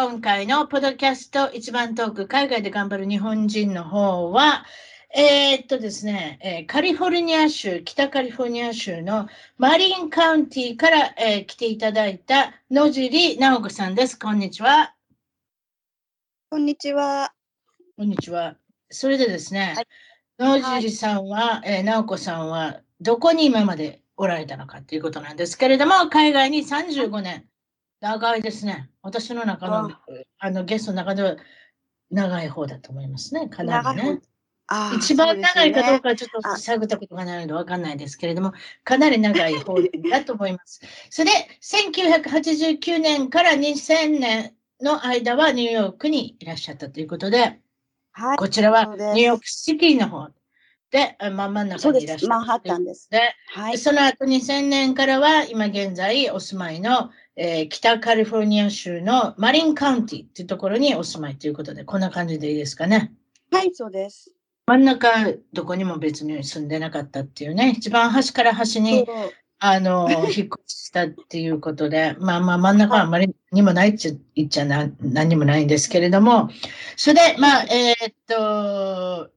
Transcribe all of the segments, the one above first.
今回のポドキャスト一番トーク、海外で頑張る日本人の方は、えー、っとですね、えー、カリフォルニア州、北カリフォルニア州のマリンカウンティから、えー、来ていただいた野尻直子さんです。こんにちは。こんにちは。こんにちは。それでですね、はい、野尻さんは、はい、えー、直子さんはどこに今までおられたのかということなんですけれども、海外に35年。長いですね。私の中のあのゲストの中では長い方だと思いますね。かなりね。一番長いかどうかちょっと探ったことがないので分かんないですけれども、かなり長い方だと思います。それで、1989年から2000年の間はニューヨークにいらっしゃったということで、はい、こちらはニューヨークシティの方で、ま真ん中にいらっしゃった。マンハッタンです。で、はい、その後2000年からは今現在お住まいのえー、北カリフォルニア州のマリンカウンティっていうところにお住まいということで、こんな感じでいいですかね。はい、そうです。真ん中、どこにも別に住んでなかったっていうね、一番端から端に、あの、引っ越したっていうことで、まあまあ真ん中はあんまりにもないっちゃ、言っちゃな何にもないんですけれども、それで、まあ、えー、っと、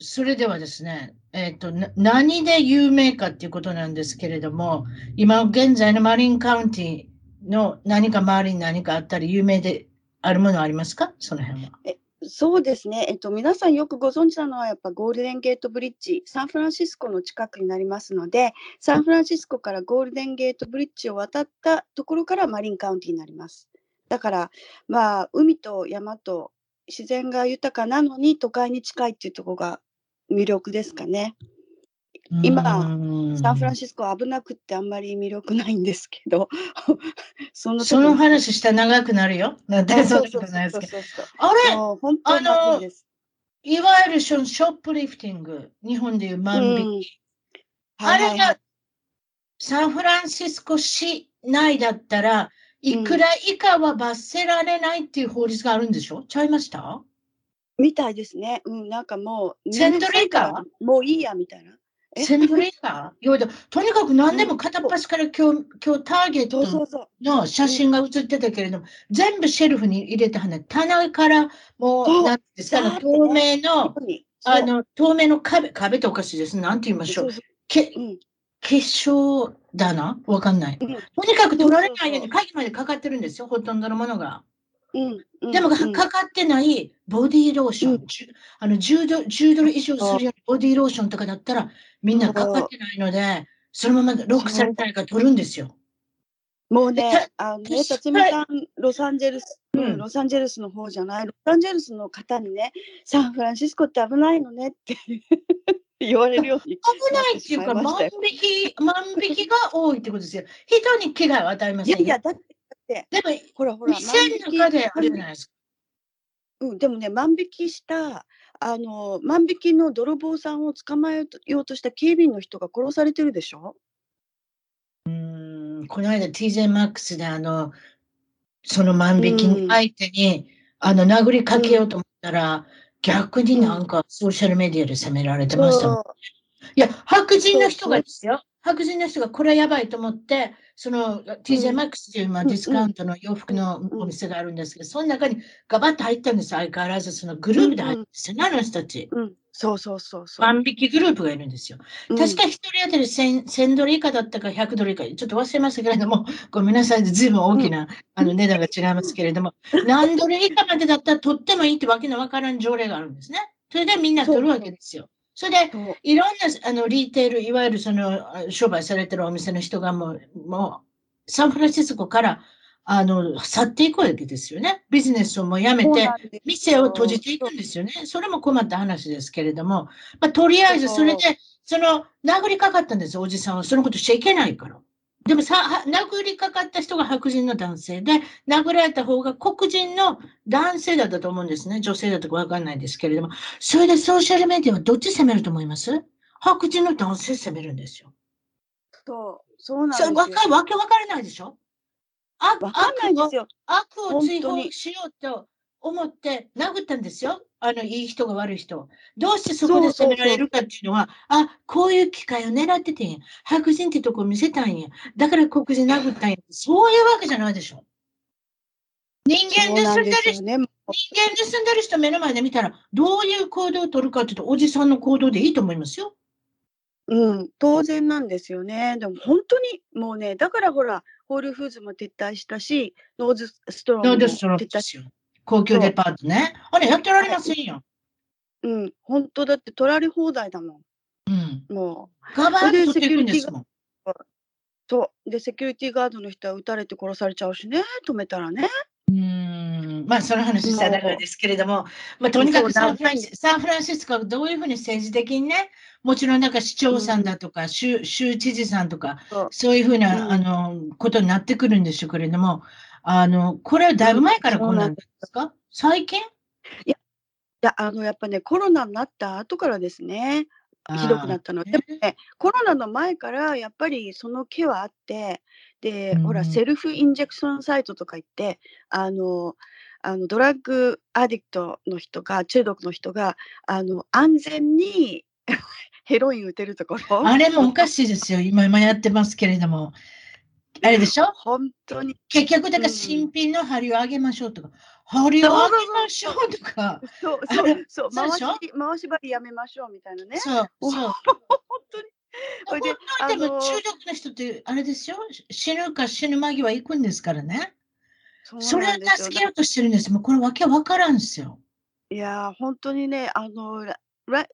それではですね、えっ、ー、と、何で有名かっていうことなんですけれども、今現在のマリンカウンティの何か周りに何かあったり、有名であるものありますか？その辺は。えそうですね、えっと、皆さんよくご存知なのは、やっぱゴールデンゲートブリッジ、サンフランシスコの近くになりますので、サンフランシスコからゴールデンゲートブリッジを渡ったところからマリンカウンティになります。だから、まあ、海と山と自然が豊かなのに都会に近いっていうところが魅力ですかね。今、サンフランシスコ危なくってあんまり魅力ないんですけど、そのその話したら長くなるよ。なんてそうですあれ？本当にあのいわゆるショップリフティング、日本でいう万引き。うん、あれがサンフランシスコ市内だったらいくら以下は罰せられないっていう法律があるんでしょ？ちゃいました？みたいですね。うん、なんかもう、センドリーカー？もういいや、みたいな。センドリーカー？いやとにかく何でも片っ端から今日、今日ターゲットの写真が写ってたけれども、全部シェルフに入れたはね、棚からもう、なんですか、透明の、あの、透明の壁、壁っておかしいです。なんて言いましょう。け、結晶棚？わかんない。とにかく取られないように鍵までかかってるんですよ、ほとんどのものが。でも、かかってないボディーローション、うん、あの10ドル ,10 ドル以上するようなボディーローションとかだったら、みんなかかってないので、そのままロックされたりが取るんですよ。もうね、あのね、辰巳さん、ロサンゼルス、うん、ロサンゼルスの方じゃない、ロサンゼルスの方にね、サンフランシスコって危ないのねって 言われるように。危ないっていうか、万引き、万引きが多いってことですよ。人に危害を与えませんいやいや、だって、でも、ほらほら、店の中であるじゃないですか。うん、でもね、万引きした、あの、万引きの泥棒さんを捕まえようとした警備員の人が殺されてるでしょ？うん、この間 TJ マックスであの、その万引き相手に、あの、殴りかけようと思ったら、逆になんかソーシャルメディアで責められてましたもん。いや、白人の人がですよ。白人の人がこれはやばいと思って、その TJ マックスという、まあ、ディスカウントの洋服のお店があるんですけど、その中にガバッと入ったんです相変わらずそのグループで入ってるんですの人たち。うん、そうそうそうそう。万引きグループがいるんですよ。確か1人当たり 1000, 1000ドル以下だったか100ドル以下、ちょっと忘れましたけれども、ごめんなさい、ずいぶん大きな、あの値段が違いますけれども、何ドル以下までだったら取ってもいいってわけのわからん条例があるんですね。それでみんな取るわけですよ。それで、いろんなあのリーテール、いわゆるそのあ商売されてるお店の人がもう、もう、サンフランシスコから、あの、去っていくわけですよね。ビジネスをもうやめて店を閉じていくんですよね。それも困った話ですけれども、まあ、とりあえずそれで、その、殴りかかったんです、おじさんは。そのことしちゃいけないから。でもさ、は殴りかかった人が白人の男性で、殴られた方が黒人の男性だったと思うんですね。女性だったかわかんないですけれども。それでソーシャルメディアはどっち責めると思います？白人の男性責めるんですよ。そう、そうなんですそよ。うわかわけわからないでしょ？悪わかんないんですよ。悪を追放しようと思って殴ったんですよ。あの、いい人が悪い人を。どうしてそこで責められるかっていうのは、あ、こういう機会を狙っててんや。白人ってとこ見せたんや。だから黒人殴ったんや。そういうわけじゃないでしょ。人間でる人、ですよね。人間盗んでる人目の前で見たら、どういう行動を取るかっていうと、おじさんの行動でいいと思いますよ。うん、当然なんですよね。でも本当にもうね、だからほら、ホールフーズも撤退したし、ノードストロームも撤退しですよ。高級デパートね。あれやってられませんよ。うん、本当だって取られ放題だもうん。ん。もう、ガバーッと取っていくんですもん。そう。で、セキュリティガードの人は撃たれて殺されちゃうしね、止めたらね。うーんまあ、その話したらですけれども、まあ、とにかくサンフランシサンフランシスコはどういうふうに政治的にね、もちろんなんか市長さんだとか、州州知事さんとか、そうそういうふうな、うんあのことになってくるんでしょうけれども、あのこれはだいぶ前からこうなんですか？最近？いや、あの、やっぱね、コロナになった後からですね、ひどくなったの。でもね、コロナの前からやっぱりその気はあって、で、ほら、うんセルフインジェクションサイトとか言って、あの、あのドラッグアディクトの人が、中毒の人が、あの、安全に ヘロイン打てるところ。あれもおかしいですよ、今今やってますけれども。あれでしょ？本当に。結局、だからうん新品の針を上げましょうとか、針を上げましょうとか、そうそうそう、回し回し針やめましょうみたいなね。そう、そう。本当に。で、も中毒の人って、あれですよ、死ぬか死ぬ間際行くんですからね。それを助けようとしてるんです。もうこれわけわからんですよ。いやー、本当にね、あの、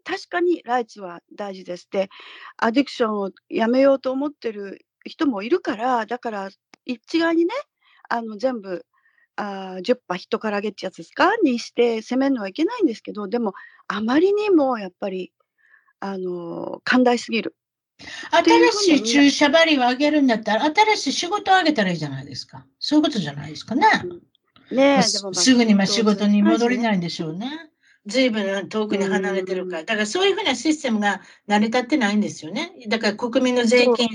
確かにライツは大事です。で、アディクションをやめようと思ってる人もいるから、だから一概にね、あの全部、あー10羽人からげってやつですかにして攻めるのはいけないんですけど、でも、あまりにもやっぱり、あの寛大すぎる。新しい注射針を上げるんだったら、新しい仕事を上げたらいいじゃないですか。そういうことじゃないですかね。ねえ、まあでもまあすぐにまあ仕事に戻れい。ないんでしょうね。ずいぶん遠くに離れてるから。うんだからそういうふうなシステムが成り立ってないんですよね。だから国民の税金、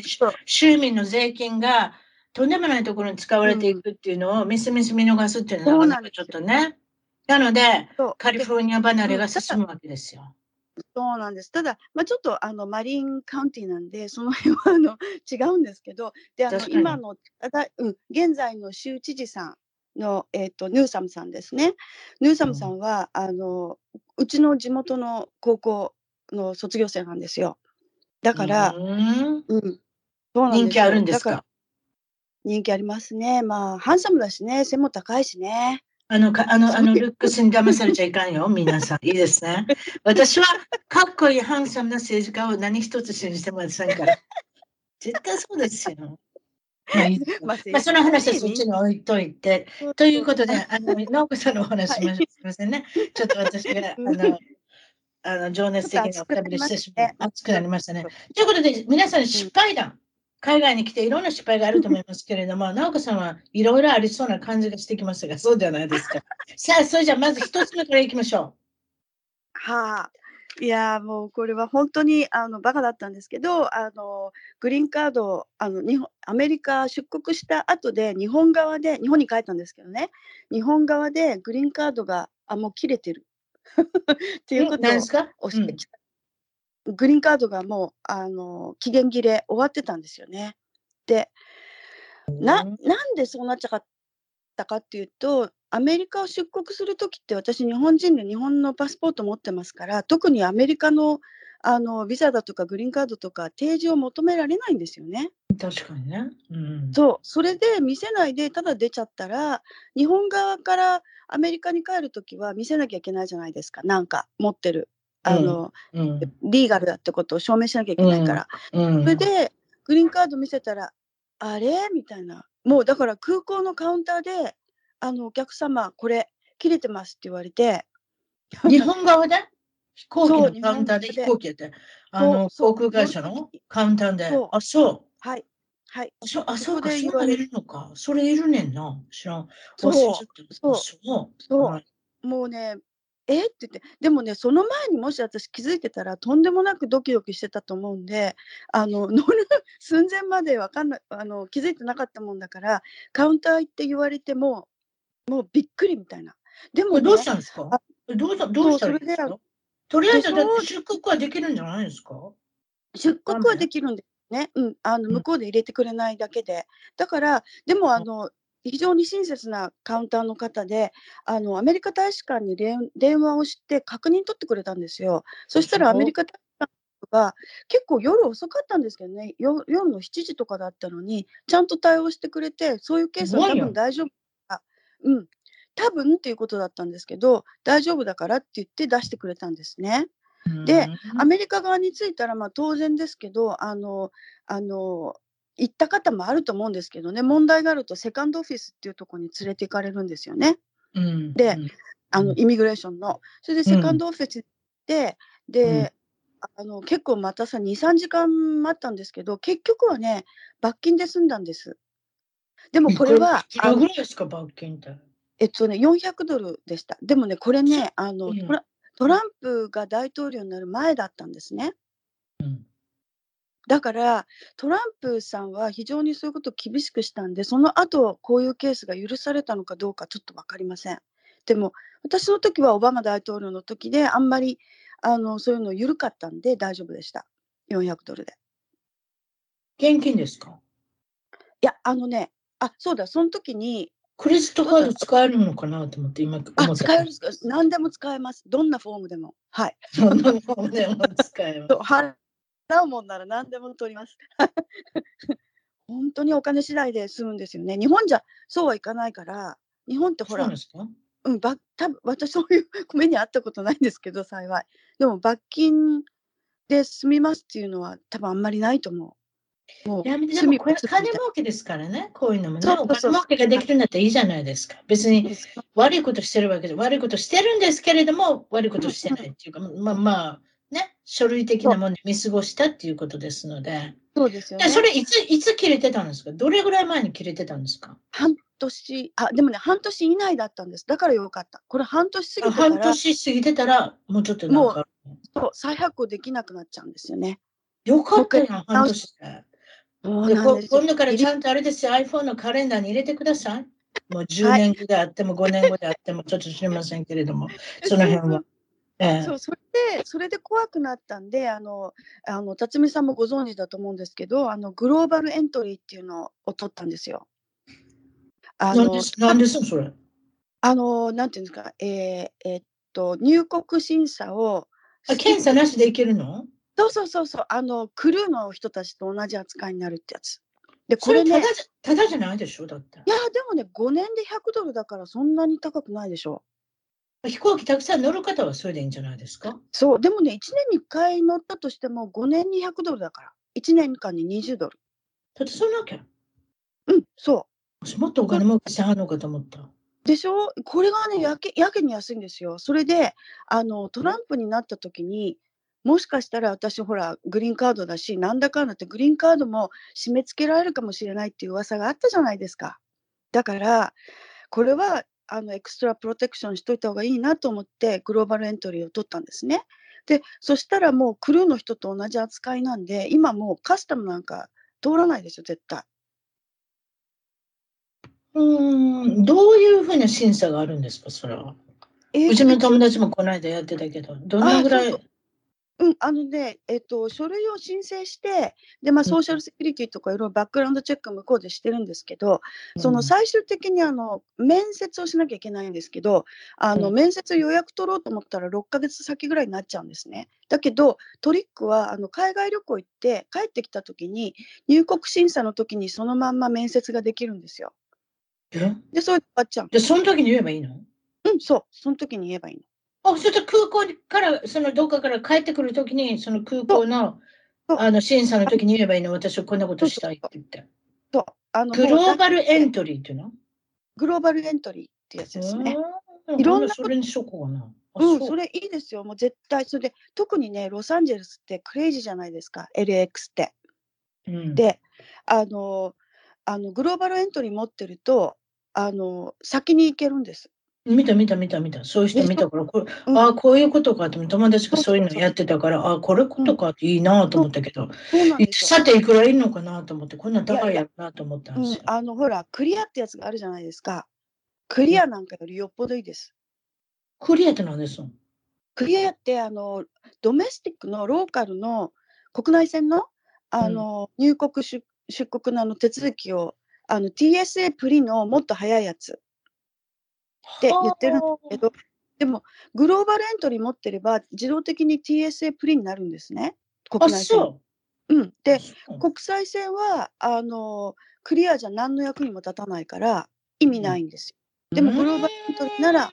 州民の税金がとんでもないところに使われていくっていうのをミスミス見逃すっていうのはなかなかちょっとね。なので、カリフォルニア離れが進むわけですよ。そうなんです。ただ、まあ、ちょっとあのマリンカウンティなんで、その辺はあの違うんですけど、であの今のただ、うん、現在の州知事さんの、えー、とヌーサムさんですね。ヌーサムさんは、あのうちの地元の高校の卒業生なんですよ。だから、うんうん、そうなん人気あるんですか？人気ありますね。まあ、ハンサムだしね、背も高いしね。あの、かあの、あの、ルックスに騙されちゃいかんよ、皆さん。いいですね。私は、かっこいい、ハンサムな政治家を何一つ信じてませんから。絶対そうですよ。まあ、まあまあ、その話はそっちに置いといて。ということで、あの、直子さんのお話しましょう。すみませんね。ちょっと私が、あの、あの情熱的なおしゃべりしてしまい熱くなりましたね。ということで、皆さん失敗談、海外に来ていろんな失敗があると思いますけれども、直子さんはいろいろありそうな感じがしてきましたが、そうではないですか。さあ、それじゃあまず一つ目からいきましょはあ。いやーもうこれは本当にあのバカだったんですけどあのグリーンカードをあの日本アメリカ出国した後で日本側で日本に帰ったんですけどね日本側でグリーンカードがあもう切れてる ってう。いうこと何ですか？を教えてきた、グリーンカードがもうあの期限切れ終わってたんですよね。でななんでそうなっちゃったかっていうとアメリカを出国するときって私日本人で日本のパスポート持ってますから特にアメリカのあのビザだとかグリーンカードとか提示を求められないんですよね。確かにね。うん。そうそれで見せないでただ出ちゃったら日本側からアメリカに帰るときは見せなきゃいけないじゃないですかなんか持ってるあの、うん。リーガルだってことを証明しなきゃいけないから。うん。それで、グリーンカード見せたら、あれ？みたいな。もうだから空港のカウンターで、あの、お客様、これ、切れてますって言われて、日本側で？飛行機のカウンターで飛行機であの航空会社のカウンターで？あ、そう。はい、はい、あ、そう、あ、そうか、で言われそんなのいるのか。それいるねんな。知らん。そう。そう。あそう。そう。はい。もうね、え？って言って、でもね、その前にもし私気づいてたら、とんでもなくドキドキしてたと思うんで、あの 乗る寸前までわかんなあの気づいてなかったもんだから、カウンター行って言われても、もうびっくりみたいな。でも、ね、どうしたんですか？あどうしたどうしたらとりあえず、出国はできるんじゃないですか？出国はできるんですね。うん、あのうん向こうで入れてくれないだけで。だから、でもあの、非常に親切なカウンターの方で、あのアメリカ大使館に連電話をして確認取ってくれたんですよ。そしたらアメリカ大使館が結構夜遅かったんですけどね、よ夜の7時とかだったのに、ちゃんと対応してくれて、そういうケースは多分大丈夫だ。うん。多分っていうことだったんですけど、大丈夫だからって言って出してくれたんですね。で、アメリカ側に着いたら、まあ、当然ですけどあのあの行った方もあると思うんですけどね問題があるとセカンドオフィスっていうところに連れて行かれるんですよねうんでうんあうんのイミグレーションの。それでセカンドオフィスで、で、あの結構またさ23時間待ったんですけど結局はね罰金で済んだんです。でもこれはいくらぐらいですか、罰金って？えっとね、400ドルでした。でもね、これね、あの、うんトラトランプが大統領になる前だったんですね。うんだから、トランプさんは非常にそういうことを厳しくしたんで、その後、こういうケースが許されたのかどうかちょっと分かりません。でも、私の時はオバマ大統領の時で、あんまりあのそういうの緩かったんで大丈夫でした。400ドルで。現金ですか？いや、あのね、あ、そうだ、その時に、クレジットカード使えるのかなと思って今思あ。使える、何でも使えます。どんなフォームでも。はい。そんなもんでも使えます。払うもんなら何でも取ります。本当にお金次第で済むんですよね。日本じゃそうはいかないから、日本ってほらそううん、ば多分私そういう目にあったことないんですけど、幸い。でも罰金で済みますっていうのは多分あんまりないと思う。もういやで罪もこれ罪金儲けですからね、こういうのもね。お金儲けができるんだったらいいじゃないですか。別に悪いことしてるわけで、悪いことしてるんですけれども、悪いことしてないっていうか、まあまあ、ね、書類的なもので見過ごしたっていうことですので。そうですよね。それいつ、いつ切れてたんですか？どれぐらい前に切れてたんですか？半年、あ、でもね、半年以内だったんです。だからよかった。これ半年過ぎてから、半年過ぎてたら、もうちょっとなんか、そう再発行できなくなっちゃうんですよね。よかったよもう一、回半年で。そうでこなんですよ今度からちゃんとあれですよ、iPhone のカレンダーに入れてください。もう10年後であっても5年後であってもちょっと知りませんけれども、その辺は。ええそうそれでそれで怖くなったんであのあの辰巳さんもご存知だと思うんですけどあのグローバルエントリーっていうのを取ったんですよ。あのなんですなんですそれ。あのなんていうんですかえーえーっと入国審査をあ検査なしでいけるの？そうそうそうそうあのクルーの人たちと同じ扱いになるってやつ。でこれねただじゃただじゃないでしょだって。いやでもね5年で100ドルだからそんなに高くないでしょ飛行機たくさん乗る方はそれでいいんじゃないですか？そうでもね1年に1回乗ったとしても5年に100ドルだから1年間に20ドル。だってそんなわけ？うんそう私もっとお金儲けしてはんのかと思った。でしょ？これがねやけやけに安いんですよ。それであのトランプになった時にもしかしたら私ほらグリーンカードだしなんだかんだってグリーンカードも締め付けられるかもしれないっていう噂があったじゃないですか。だからこれはあのエクストラプロテクションしといた方がいいなと思ってグローバルエントリーを取ったんですね。でそしたらもうクルーの人と同じ扱いなんで今もうカスタムなんか通らないですよ絶対。うーん、どういうふうな審査があるんですかそれは。えーうちの友達もこの間やってたけど、どのぐらいううん、あのね、えっと、書類を申請して、で、まあ、うんソーシャルセキュリティとかいろいろバックグラウンドチェック向こうでしてるんですけど、そうんの最終的にあの面接をしなきゃいけないんですけど、あのうん面接予約取ろうと思ったら6ヶ月先ぐらいになっちゃうんですね。だけど、トリックはあの海外旅行行って帰ってきた時に、入国審査の時にそのまんま面接ができるんですよ。え？で、それで終わっちゃう。で、その時に言えばいいの？うん、そう、その時に言えばいいの。あ、それで空港から、そのどっかから帰ってくるときに、その空港のあの審査のときに言えばいいの、私はこんなことしたいって言って。そうあのグローバルエントトリーっていうの？グローバルエントリーってやつですね。うんいろんなそれにしようかな。あうん、それいいですよ。もう絶対。それで、特にね、ロサンゼルスってクレイジーじゃないですか、LX って。うんで、あの、あのグローバルエントリー持ってると、あの、先に行けるんです。見た見た見た見た。そういう人で見たから、これうんああ、こういうことかって、友達がそういうのやってたから、ああ、これことかっていいなと思ったけど。さていくらいるのかなと思って、こんなん高いやろなと思ったんうんですよ。、あの、ほら、クリアってやつがあるじゃないですか。クリアなんかよりよっぽどいいです。クリアって何ですの？クリアって、あの、ドメスティックのローカルの国内線の、あの、入国出出国のあの手続きを、あの、TSA プリのもっと早いやつ。って言ってるんですけど、でも、グローバルエントリー持ってれば、自動的に TSA プリになるんですね。あ、国内線。そう。うん。で、国際線は、あの、クリアじゃ何の役にも立たないから、意味ないんですよ。でも、グローバルエントリーなら、うん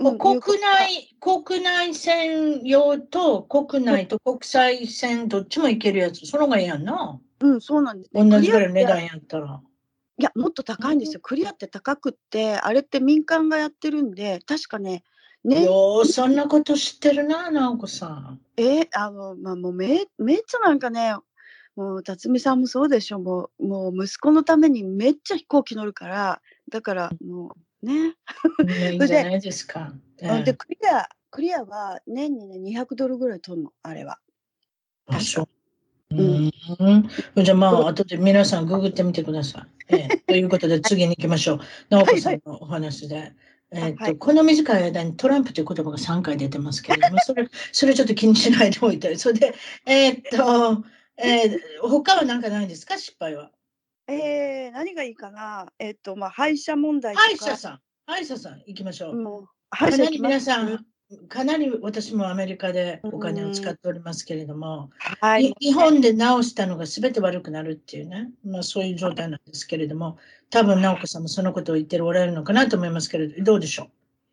国内、国内線用と国内と国際線どっちも行けるやつ、その方がいいやんな。うん、そうなんです、同ね。じぐらいの値段やったら。いや、もっと高いんですよ。クリアって高くって、あれって民間がやってるんで、確かね、ね、よう、そんなこと知ってるな、直子さん。えあの、まあ、もうめ、めっちゃなんかね、もう、辰巳さんもそうでしょ。もう、もう息子のためにめっちゃ飛行機乗るから、だからもう、ね。いいんじゃないですか。ええで、クリア、クリアは年にね、200ドルぐらい取るの、あれは。あ、そう。ううんん。じゃあまあ、後で皆さんググってみてください。ええ ということで、次に行きましょう。直子さんのお話で。えっと、はいこの短い間にトランプという言葉が3回出てますけれども、それ、それちょっと気にしないでおいて。それで、えっと、えー他は何かないんですか？失敗は。えー、何がいいかな？えっと、まあ、歯医者問題とか。歯医者さん。歯医者さん、行きましょう。もう、歯医者皆さん、かなり私もアメリカでお金を使っておりますけれども、はい。に。日本で直したのが全て悪くなるっていうね、まあ、そういう状態なんですけれども、多分直子さんもそのことを言っておられるのかなと思いますけれど、どうでしょ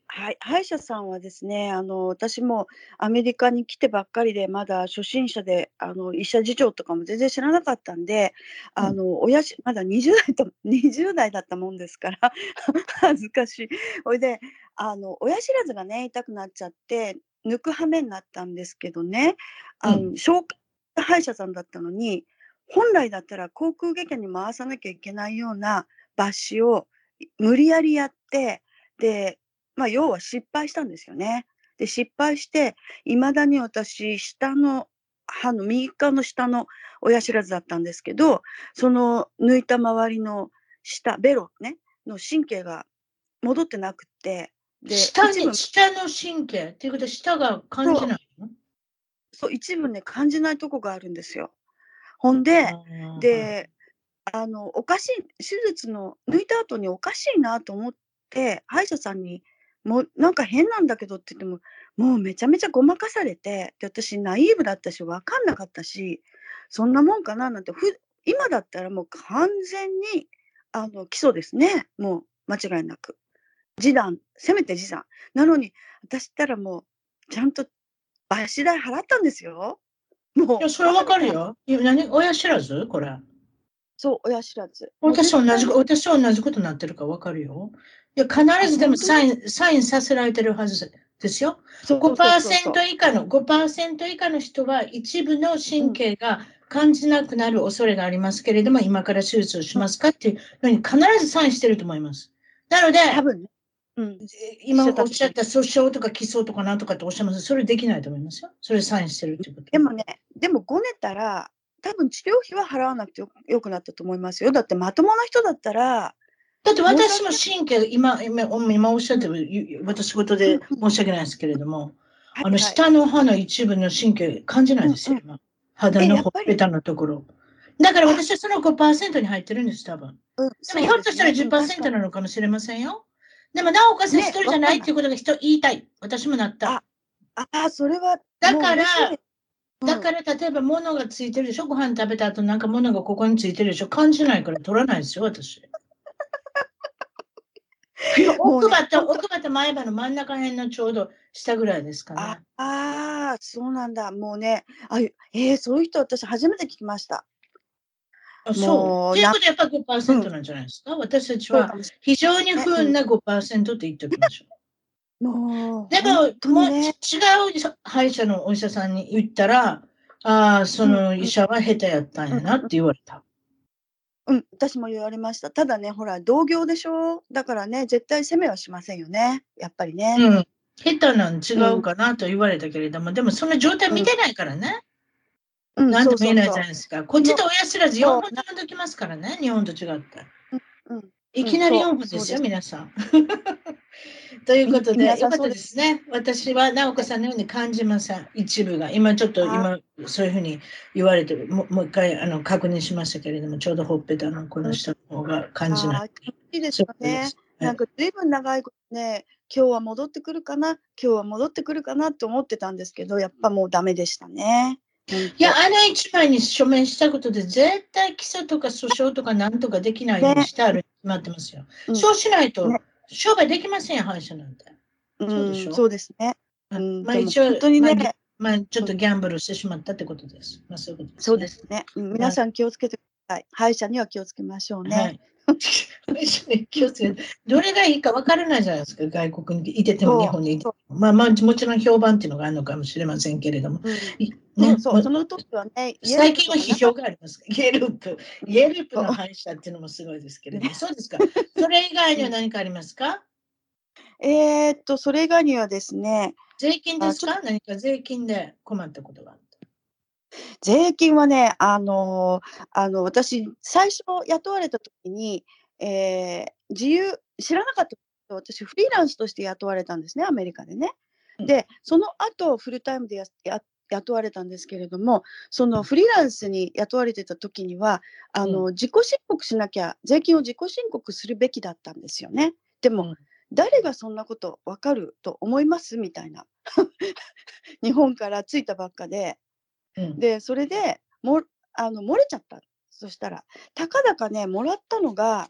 はい、歯医者さんはですね、あの私もアメリカに来てばっかりで、まだ初心者で、あの医者事情とかも全然知らなかったんで、うん。あの親しまだ20代と20代だったもんですから、恥ずかしい。ほいで、あの親知らずがね、痛くなっちゃって、抜く羽目になったんですけどね、あの紹介歯医者さんだったのに、本来だったら航空外科に回さなきゃいけないような抜歯を無理やりやって、で、まあ、要は失敗したんですよね。で、失敗して、いまだに私、下の歯の右側の下の親知らずだったんですけど、その抜いた周りの下、ベロね、の神経が戻ってなくって、う。で、下に、下の神経っていうことは下が感じないの？そう一部ね、感じないとこがあるんですよ。ほんで、うんで、あの、おかしい、手術の抜いた後におかしいなと思って、歯医者さんに、もうなんか変なんだけどって言っても、もうめちゃめちゃごまかされて、で、私ナイーブだったし、わかんなかったし、そんなもんかななんて、ふ今だったらもう完全に、あの、基礎ですね。もう間違いなく。示談、せめて示談。なのに、私ったらもう、ちゃんと抜歯代払ったんですよ。もいや、それわかる。よ。いや何親知らず？これ。そう、親知らず。私同じ、私と同じことになってるかわかるよ。いや、必ずでもサイン、サインさせられてるはずですよ。そうそうそうそう5%以下の、5%以下の人は一部の神経が感じなくなる恐れがありますけれども、今から手術をしますかっていうのに必ずサインしてると思います。なので、多分ね。うん。今おっしゃった訴訟とか起訴とかなんとかっておっしゃいます？それできないと思いますよ。それサインしてるってこと。でもね、でもごねたら、多分治療費は払わなくてよよくなったと思いますよ。だってまともな人だったら、だって私も神経、今、今今おっしゃってる、ゆ私事で申し訳ないですけれども、あの、下の歯の一部の神経感じないですよ、うん今。肌のほっぺたのところ。だから私はその5%に入ってるんです、多分。うん、でもひょっとしたら10%なのかもしれませんよ。でも、なおかつ一ね人じゃないっていうことが人言いたい。私もなった。あああ、それは。だからだから、例えば物がついてるでしょ？ご飯食べた後なんか物がここについてるでしょ？感じないから取らないですよ、私。奥歯と、奥歯と前歯の真ん中辺のちょうど下ぐらいですかね。ああー、そうなんだ。もうね、あえー、そういう人、私初めて聞きました。あそう。っていうことはやっぱ5%なんじゃないですか、私たちは非常に不運な5%って言っておきましょう。もうでも、もう違う歯医者のお医者さんに言ったら、ああ、その医者は下手やったんやなって言われた。うん、私も言われました。ただね、ほら、同業でしょ？だからね、絶対責めはしませんよね。やっぱりね。うん。下手なん違うかなと言われたけれども、でもその状態見てないからね。うん、なんとも言えないじゃないですか。こっちと親知らず4本飛んできますからね、日本と違って。そううんいきなり4そう本ですよ、皆さん。ということで、よかったですね。私は直子さんのように感じません、一部が。今ちょっと、今、そういうふうに言われてる、ももう一回あの確認しましたけれども、ちょうどほっぺたのこの下の方が感じない。あーいいですよね。なんか随分長いことね、今日は戻ってくるかな、今日は戻ってくるかなって思ってたんですけど、やっぱもうダメでしたね。いや、あの一枚に署名したことで、絶対起訴とか訴訟とかなんとかできないようにしてあるに決まってますよ。うんそうしないとね商売できませんよ、歯医者なんて。うんそうでしょ？そうですね。まあ一応、本当にねまあまあ、ちょっとギャンブルしてしまったってことです。まあ、そういうことです、ね。そうですね。うん皆さん気をつけてください。歯医者には気をつけましょうね。はい。気をつけてどれがいいか分からないじゃないですか、外国にいてても日本にいても。まあまあ、もちろん評判っていうのがあるのかもしれませんけれども。うんいね、ね、そう、その時はね、最近は批評が。があります。イエループ。イエループの歯医者っていうのもすごいですけれども。そうですか。それ以外には何かありますか？えーっと、それ以外にはですね、税金ですあか何か税金で困ったことがあった。税金はね、あのーあの、私、最初雇われた時に、えー自由、知らなかった私、フリーランスとして雇われたんですね、アメリカでね。で、その後、フルタイムでやや雇われたんですけれども、そのフリーランスに雇われてた時には、あの、自己申告しなきゃ、税金を自己申告するべきだったんですよね。でも、うん誰がそんなことわかると思います？みたいな。日本から着いたばっかで、うん。で、それでもあの漏れちゃった。そしたら、たかだかね、もらったのが、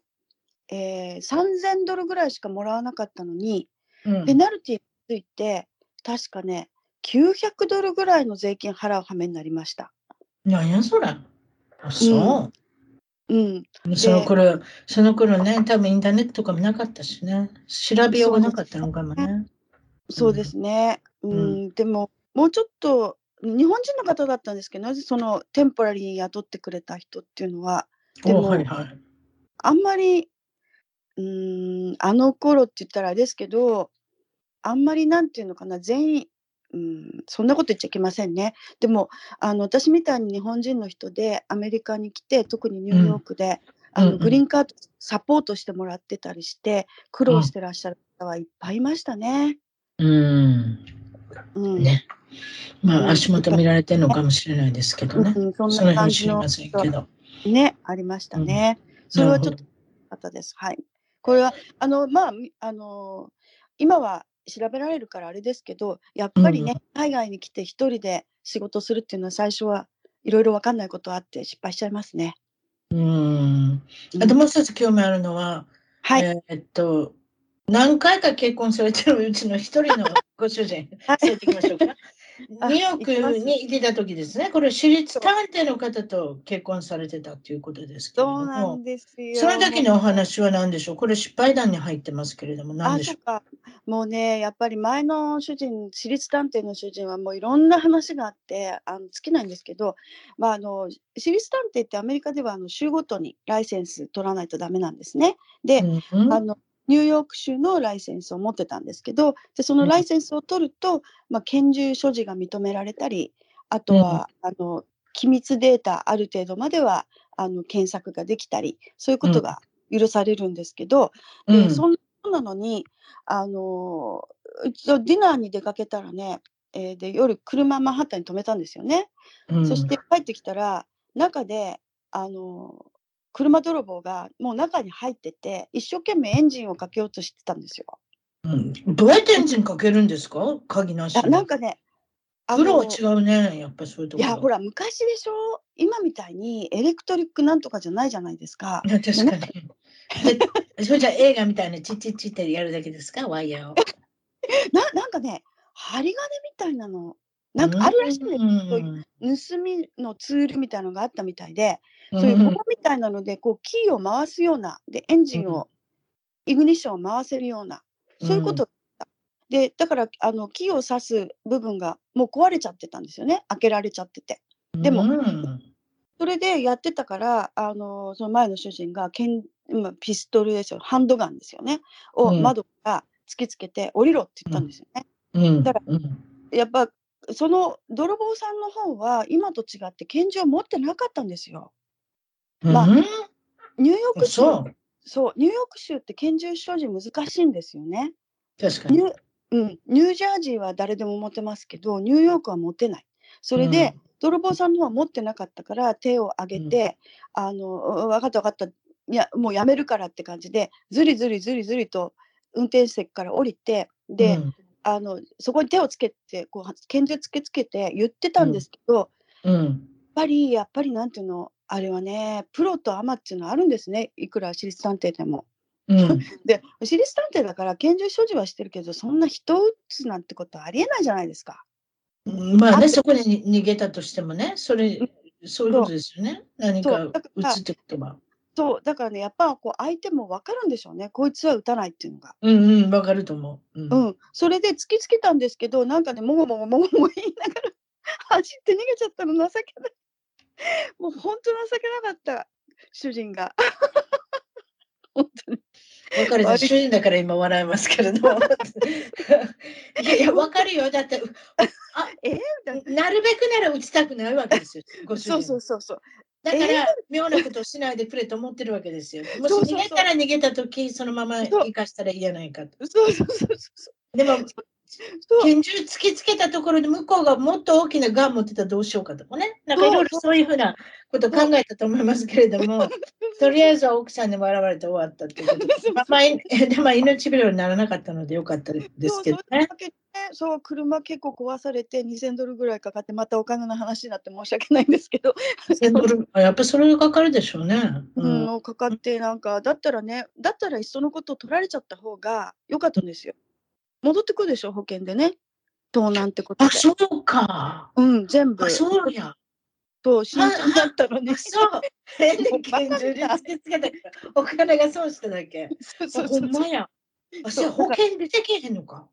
えー、3000ドルぐらいしかもらわなかったのに、うんペナルティーついて、確かね、900ドルぐらいの税金払う羽目になりました。何やそれ。あそう。うん、その頃、その頃ね、多分インターネットとかもなかったしね、調べようがなかったのかもね。そうですね。うん、うんでも、もうちょっと、日本人の方だったんですけど、そのテンポラリーに雇ってくれた人っていうのは、でもおはいはい。あんまり、うーん、あの頃って言ったらあれですけど、あんまりなんていうのかな、全員、うん、そんなこと言っちゃいけませんね。でも、あの、私みたいに日本人の人でアメリカに来て、特にニューヨークで、あの、うんうんグリーンカードサポートしてもらってたりして、苦労してらっしゃる方はいっぱいいましたね。うん。うん。ね。まうんあ、足元見られてるのかもしれないですけどね。うん、そんな感じの。ね、ありましたね。それはちょっと方です。はい。これは、あの、まあ、みあの、今は調べられるからあれですけど、やっぱりね、海外に来て一人で仕事するっていうのは最初はいろいろわかんないことあって失敗しちゃいますね。うん。あともう一つ興味あるのは、はい。えーっと、何回か結婚されてるうちの一人のご主人、はい連れていきましょうか。あニューヨークにいてた時ですね。これ、私立探偵の方と結婚されてたっていうことですけれどそうなもん、ですよ。その時のお話は何でしょう？これ失敗談に入ってますけれども、何あ、でしょそっか。もうね、やっぱり前の主人、私立探偵の主人はもういろんな話があって、あの尽きないんですけど、まあ、あの、私立探偵ってアメリカではあの州ごとにライセンス取らないとダメなんですね。で、う、うんあのニューヨーク州のライセンスを持ってたんですけどでそのライセンスを取ると、まあ、拳銃所持が認められたりあとは、あの機密データある程度まではあの検索ができたりそういうことが許されるんですけど、うん。でそんなのにあのディナーに出かけたらね、えーで夜車マンハッタンに止めたんですよね。うん。そして帰ってきたら中であの車泥棒がもう中に入ってて一生懸命エンジンをかけようとしてたんですよ。うんどうやってエンジンかけるんですか？鍵なし。なんかねあプロはの違うね、やっぱりそういうところ。いやほら昔でしょ？今みたいにエレクトリックなんとかじゃないじゃないですか。いや確かに。でそれじゃあ映画みたいなチッチッチってやるだけですか？ワイヤーを。ななんかね、針金みたいなの、なんかあるらしいんですよ。う盗みのツールみたいなのがあったみたいで、そういう棒みたいなので、こう、キーを回すような、で、エンジンを、イグニッションを回せるような、そういうこと。で、だから、あの、キーを刺す部分がもう壊れちゃってたんですよね。開けられちゃってて。でもうん。それでやってたから、あの、その前の主人が、けんまあピストルですよ、ハンドガンですよね、をうん。窓から突きつけて、降りろって言ったんですよね。うん。だかうん。やっぱ、その泥棒さんの方は、今と違って拳銃を持ってなかったんですよ。まあうん。ニューヨーク州、そう。ニューヨーク州って拳銃所持難しいんですよね。確かに。ニュ,、うん、ニュージャージーは誰でも持てますけど、ニューヨークは持てない。それで、泥棒さんの方は持ってなかったから手を挙げて、あの分かった分かった。いやもうやめるからって感じでずりずりずりずりと運転席から降りてで、うん。あのそこに手をつけてこう拳銃つけつけて言ってたんですけど、やっうん。ぱりやっぱりなんていうのあれはねプロとアマっていうのはあるんですねいくら私立探偵でも。うん で私立探偵だから拳銃所持はしてるけどそんな人を撃つなんてことはありえないじゃないですか。まあね、あそこに逃げたとしてもね、それ、そういうことですよね。何かそうだから打つってことは。そうだからねやっぱこう相手も分かるんでしょうねこいつは撃たないっていうのが。うんうん、わかると思う。うんうん、それで突きつけたんですけど、なんかね、もごもごもごもご言いながら 走って逃げちゃったの情けない。もう本当情けなかった、主人が。本当に。わかる悪い主人だから今笑いますけれども。いやいや、わかるよ。だって、え？ーなるべくなら打ちたくないわけですよ。ご主人そうそうそうそう。だから、え妙なことをしないでくれと思ってるわけですよ。もし逃げたら逃げたとき、そのまま生かしたらいいやないかと。そうそうそうそう。でも、拳銃突きつけたところで向こうがもっと大きなガン持ってたらどうしようかとかね。なんかいろいろそういうふうなことを考えたと思いますけれども、とりあえずは奥さんに笑われて終わったっていうことでまあまあ、い でまあ命拾いにならなかったのでよかったですけどね。そうそれだけねそう車結構壊されて2000ドルぐらいかかってまたお金の話になって申し訳ないんですけど、1000ドル あやっぱそれがかかるでしょうね。うんうんかかってなんかだったらねだったらいっそのこと取られちゃった方が良かったんですよ戻ってくるでしょ保険でね盗難ってことあ、でそうか。うん全部あ、そうや。そう新品だったのにあそう。変に拳銃にみたい突きつけたから、お金が損しただけ？そうそあうそうほんまや。あ、そそうれ保険出てけへんのか。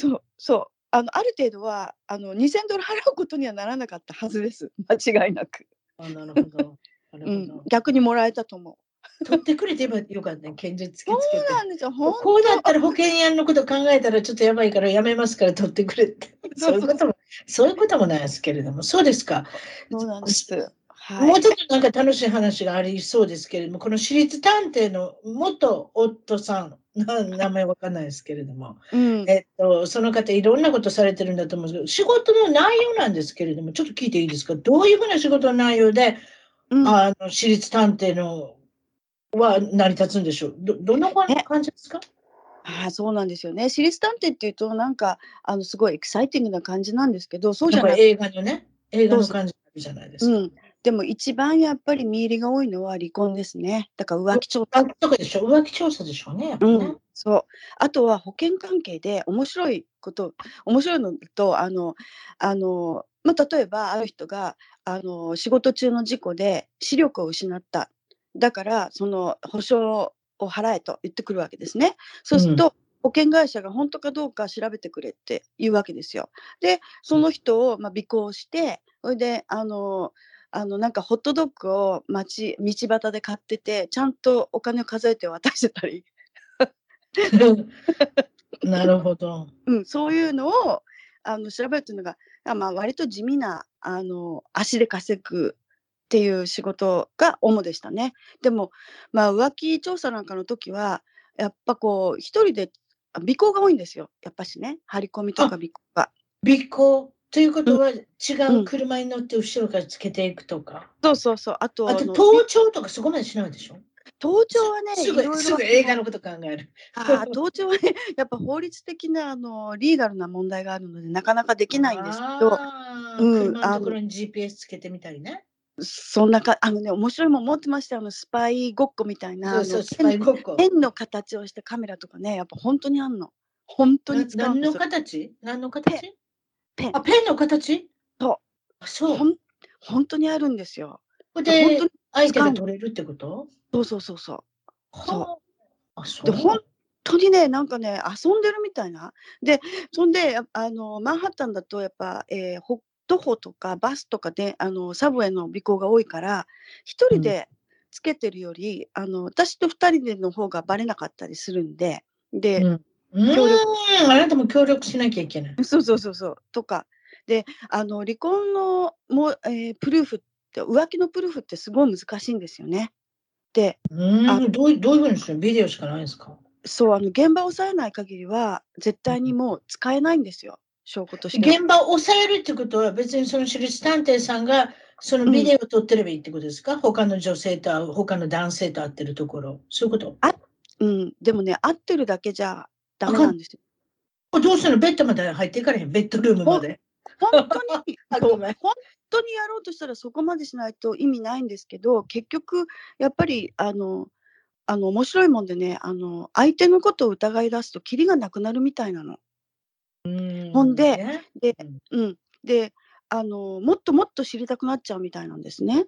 そうそうあのある程度はあの2000ドル払うことにはならなかったはずです間違いなく、あ、なるほど。なるほうんど。、逆にもらえたと思う取ってくれてよかったね、拳銃突きつけそうて。なんですよ。本こうだったら保険屋のこと考えたらちょっとやばいからやめますから取ってくれって。そそういうことも、そういうこともないですけれども、そうですか。当そうなんです。はい。もうちょっとなんか楽しい話がありそうですけれども、この私立探偵の元夫さん、な名前わかんないですけれども、うん。えっと、その方いろんなことされてるんだと思うんですけど、仕事の内容なんですけれども、ちょっと聞いていいですか？どういうふうな仕事の内容で、うん。あの、私立探偵のは成り立つんでしょうど、どんな感じですか？ああそうなんですよね。私立探偵っていうとなんかあのすごいエキサイティングな感じなんですけどそうじゃなくなんか映画のね、映画の感じじゃないですか。うん、でも一番やっぱり見入りが多いのは離婚ですね。だから浮気調査とかでしょ？浮気調査でしょうね、やっぱね。うん、そう。あとは保険関係で面白いこと、面白いのと、あの、あの、まあ、例えばある人があの仕事中の事故で視力を失った。だからその保証を払えと言ってくるわけですね。そうすると、保険会社が本当かどうか調べてくれって言うわけですよ。で、その人をまあ尾行して、それで、あの、あのなんかホットドッグを街道端で買ってて、ちゃんとお金を数えて渡してたり、なるほど。うん、そういうのをあの調べるっていうのが、あまあ、割と地味なあの足で稼ぐっていう仕事が主でしたね。でも、まあ、浮気調査なんかの時はやっぱこう一人であ尾行が多いんですよやっぱしね張り込みとか尾行が。尾行？ということは違ううん車に乗って後ろからつけていくとか？そうそうそうあとあとの盗聴とかそこまでしないでしょ？盗聴はねすいろいろぐすぐ映画のこと考える。あー盗聴はね やっぱ法律的なあのリーガルな問題があるのでなかなかできないんですけど。うん車のところに GPS つけてみたりね。そんなか、あのね、面白いもん持ってましたよ。あのスパイごっこみたいな。そうそう、あの形をしたカメラとかね、やっぱ本当にあんの。本当に使う何の。形？何の形？ペンあ、ペンの形？そうあ、そう。ほん本当にあるんですよ。これで相手が取れるってこと？そうそうそうそう。そうはあ。あ、そう。で本当にねなんかね遊んでるみたいな。でそんでああのマンハッタンだとやっぱ、えー、ほ徒歩とかバスとかであのサブウェイの尾行が多いから一人でつけてるより、あの私と二人での方がバレなかったりするんでで、うん。う協力あなたも協力しなきゃいけない。そうそうそうそう。とか。であの離婚のも、えープルーフって浮気のプルーフってすごい難しいんですよね。であん、どういどういうふうにする？のビデオしかないんですか？そうあの現場を押さえない限りは絶対にもう使えないんですよ証拠として。は。現場を抑えるってことは別にその私立探偵さんがそのビデオを撮ってればいいってことですか、他の女性と会う他の男性と会ってるところ。そういうこと？うん、でもね合ってるだけじゃダメなんですよ。あどうするの？ベッドまで入っていかれへん？ベッドルームまで。本当に ごめん本当にやろうとしたらそこまでしないと意味ないんですけど結局やっぱりあのあの面白いもんでねあの相手のことを疑い出すとキリがなくなるみたいなの。ほんでねでうんうん、であのもっともっと知りたくなっちゃうみたいなんですね。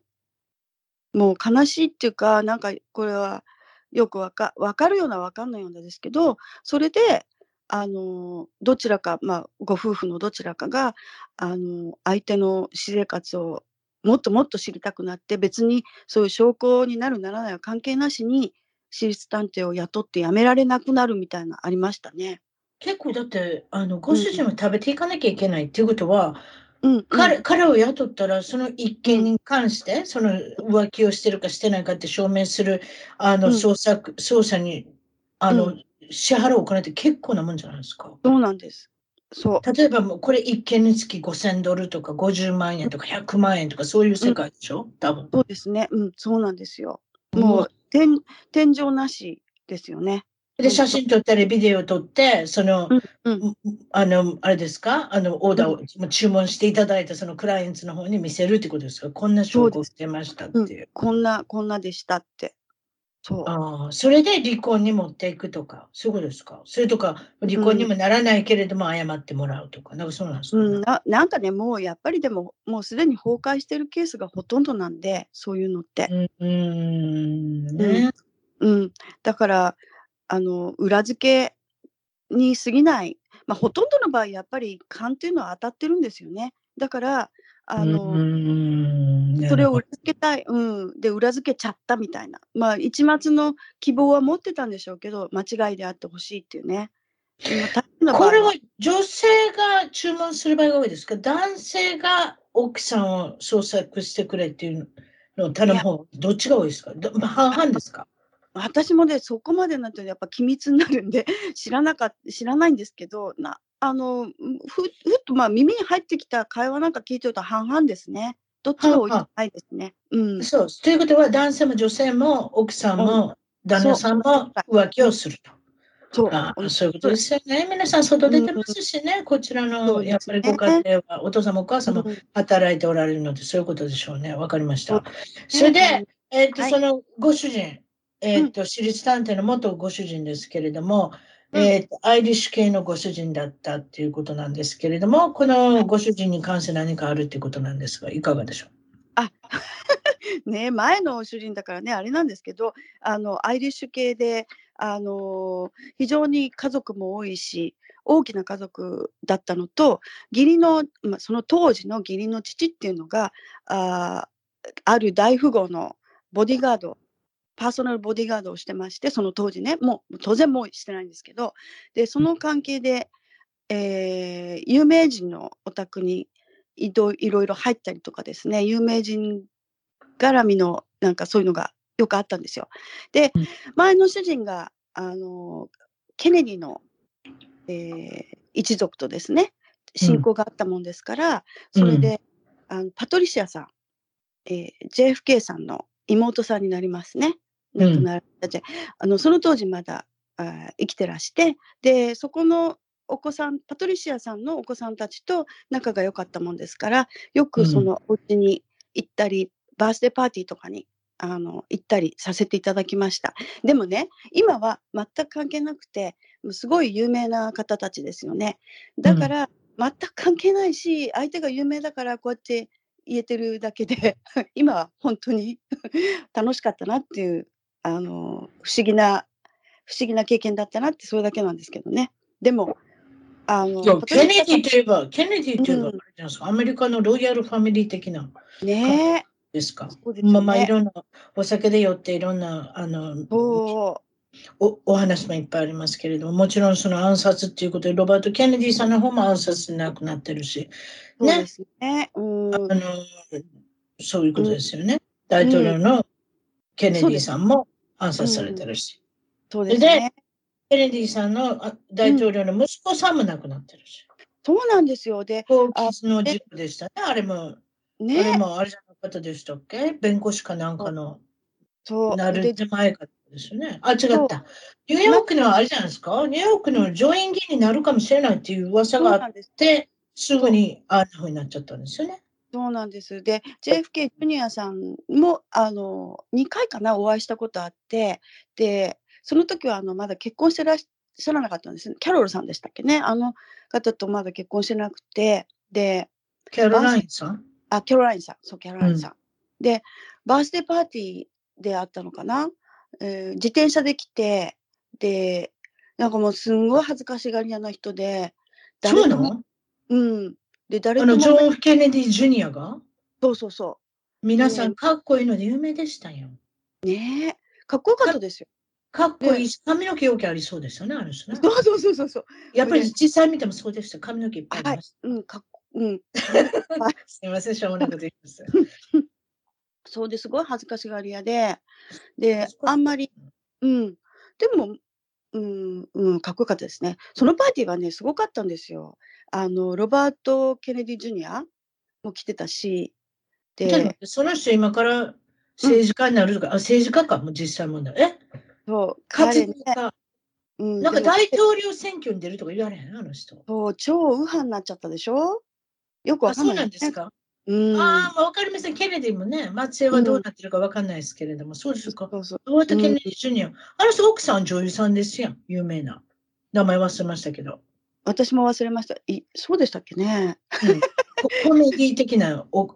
もう悲しいっていうかなんかこれはよくわかわかるようなわかんないようなですけどそれであのどちらか、まあ、ご夫婦のどちらかがあの相手の私生活をもっともっと知りたくなって別にそういう証拠になるならないは関係なしに私立探偵を雇って辞められなくなるみたいなありましたね。結構だってあのご主人は食べていかなきゃいけないっていうことは、うん、うん彼彼を雇ったらその一件に関して、その浮気をしてるかしてないかって証明するあのうん捜索、捜査にあの、うん支払うお金って結構なもんじゃないですか。そうなんです。そう例えばもうこれ一件につき5000ドルとか50万円とか100万円とかそういう世界でしょ？多分。そうですね。うん、そうなんですよ。もう天天井なしですよね。で、写真撮ったりビデオ撮って、その、うんあの、あれですか？あの、オーダーを注文していただいたそのクライアントの方に見せるってことですか？こんな証拠をしてましたってう。んいう。こんなこんなでしたって。そう。ああ、それで離婚に持っていくとか、そういうことですか？それとか、離婚にもならないけれども謝ってもらうとか、なんかそうなんですか、うん、ななんかねもうやっぱりでももうすでに崩壊してるケースがほとんどなんでそういうのって。うん、うん、ね。うん、だからあの裏付けに過ぎない、まあ、ほとんどの場合やっぱり勘っていうのは当たってるんですよね。だからあの、うん、それを裏付けたい、うん、で裏付けちゃったみたいな、まあ、一末の希望は持ってたんでしょうけど、間違いであってほしいっていうね。これは女性が注文する場合が多いですか？男性が奥さんを捜索してくれっていうのを頼む方、どっちが多いですか？半々ですか？私もね、そこまでになるとやっぱ機密になるんで、知らなかっ知らないんですけど、なあのふふっとまあ耳に入ってきた会話なんか聞いてると半々ですね。どっちが多いじゃないですね。うん。そう。ということは男性も女性も奥さんも旦那さんも浮気をすると。そう。あそういうことですよね。皆さん外出てますしね、こちらそのやっぱりご家庭はお父さんもお母さんもうん働いておられるので、そういうことでしょうね。わかりました。それで、えっ、と、はいそのご主人、えっ、と、私立探偵の元ご主人ですけれども、うん。えっ、と、アイリッシュ系のご主人だったっていうことなんですけれども、このご主人に関して何かあるっていうことなんですが、いかがでしょあ ね前の主人だからねあれなんですけどあのアイリッシュ系であの非常に家族も多いし大きな家族だったのと義理の、まあ、その当時の義理の父っていうのがあーある大富豪のボディーガードパーソナルボディーガードをしてましてその当時ねもう当然もうしてないんですけどでその関係で、えー有名人のお宅にいろいろ入ったりとかですね有名人絡みのなんかそういうのがよくあったんですよ。で、うん前の主人があのケネディの、えー一族とですね親交があったもんですから、それで、あのパトリシアさん、えー JFK さんの妹さんになりますね。うん亡くなられた、あのその当時まだあー生きてらしてでそこのお子さんパトリシアさんのお子さんたちと仲が良かったもんですからよくそのお家に行ったり、バースデーパーティーとかにあの行ったりさせていただきました。でもね、今は全く関係なくて、すごい有名な方たちですよね。だから、全く関係ないし、相手が有名だからこうやって言えてるだけで、今は本当に 楽しかったなっていう、あの、不思議な、不思議な経験だったなって、それだけなんですけどね。でも、あの、ケネディィといえば、ケネディといえば、うんアメリカのロイヤルファミリー的なねですか。すよねまあまあ、いろんな、お酒で酔っていろんな、あの、そおお話もいっぱいありますけれども、もちろんその暗殺っていうことで、ロバート・ケネディさんの方も暗殺で亡くなってるし、う、そうねですね。うんあのそういうことですよね。大統領のケネディさんも暗殺されてるし、そうですね。ケネディさんのあ大統領の息子さんも亡くなってるし、そうなんですよ。で、飛行機の事故でしたね、あれも。あれね、もあれじゃなかったでしたっけ？弁護士かなんかのそう。なるで手前かですよね。あ、違った。ニューヨークのあれじゃないですか？ニューヨークの上院議員になるかもしれないっていう噂があっ。て、すぐにあんな風になっちゃったんですよね。そうなんです。で、JFK ジュニアさんも、あの、2回かな、お会いしたことあって、で、その時は、あの、まだ結婚してらっしゃらなかったんです。キャロルさんでしたっけね。あの方とまだ結婚してなくて、で、キャロラインさん？あ、キャロラインさん、そう、キャロラインさん。で、バースデーパーティーであったのかな、えー自転車で来て、で、なんかもうすんごい恥ずかしがり屋な人で、そうなの？うん。で、誰あの、ジョン・フ・ケネディ・ジュニアが？そうそうそ皆さんかっこいいので有名でしたよ。う。ねえ。かっこよかったですよ。かっこいいし、髪の毛よくありそうでしたね、あの人ね。そうそうそうそうそう。やっぱり実際見てもそうでした。髪の毛いっぱいありました。うん、かっこ、うん。すみません、しょうもないこと言いました。そうですごい恥ずかしがり屋で、で、あんまり、うん。でも、うん、うん、かっこよかったですね。そのパーティーはね、すごかったんですよ。あの、ロバート・ケネディ・ジュニアも来てたし、でその人今から政治家になるとか、あ政治家かも実際問題。え？そう、活彼ね。うん、なんか大統領選挙に出るとか言われへんあの人。そう、超右派になっちゃったでしょ？よくわかんない、なんですか？うん。ああ、まあ、わかりません。ケネディもね、松江はどうなってるかわかんないですけれども、そうですか。そうそう。ロバート・ケネディ・ジュニア。あの人、奥さん女優さんですやん。有名な。名前忘れましたけど。私も忘れました。いそうでしたっけね。うんコ コメディ的なお、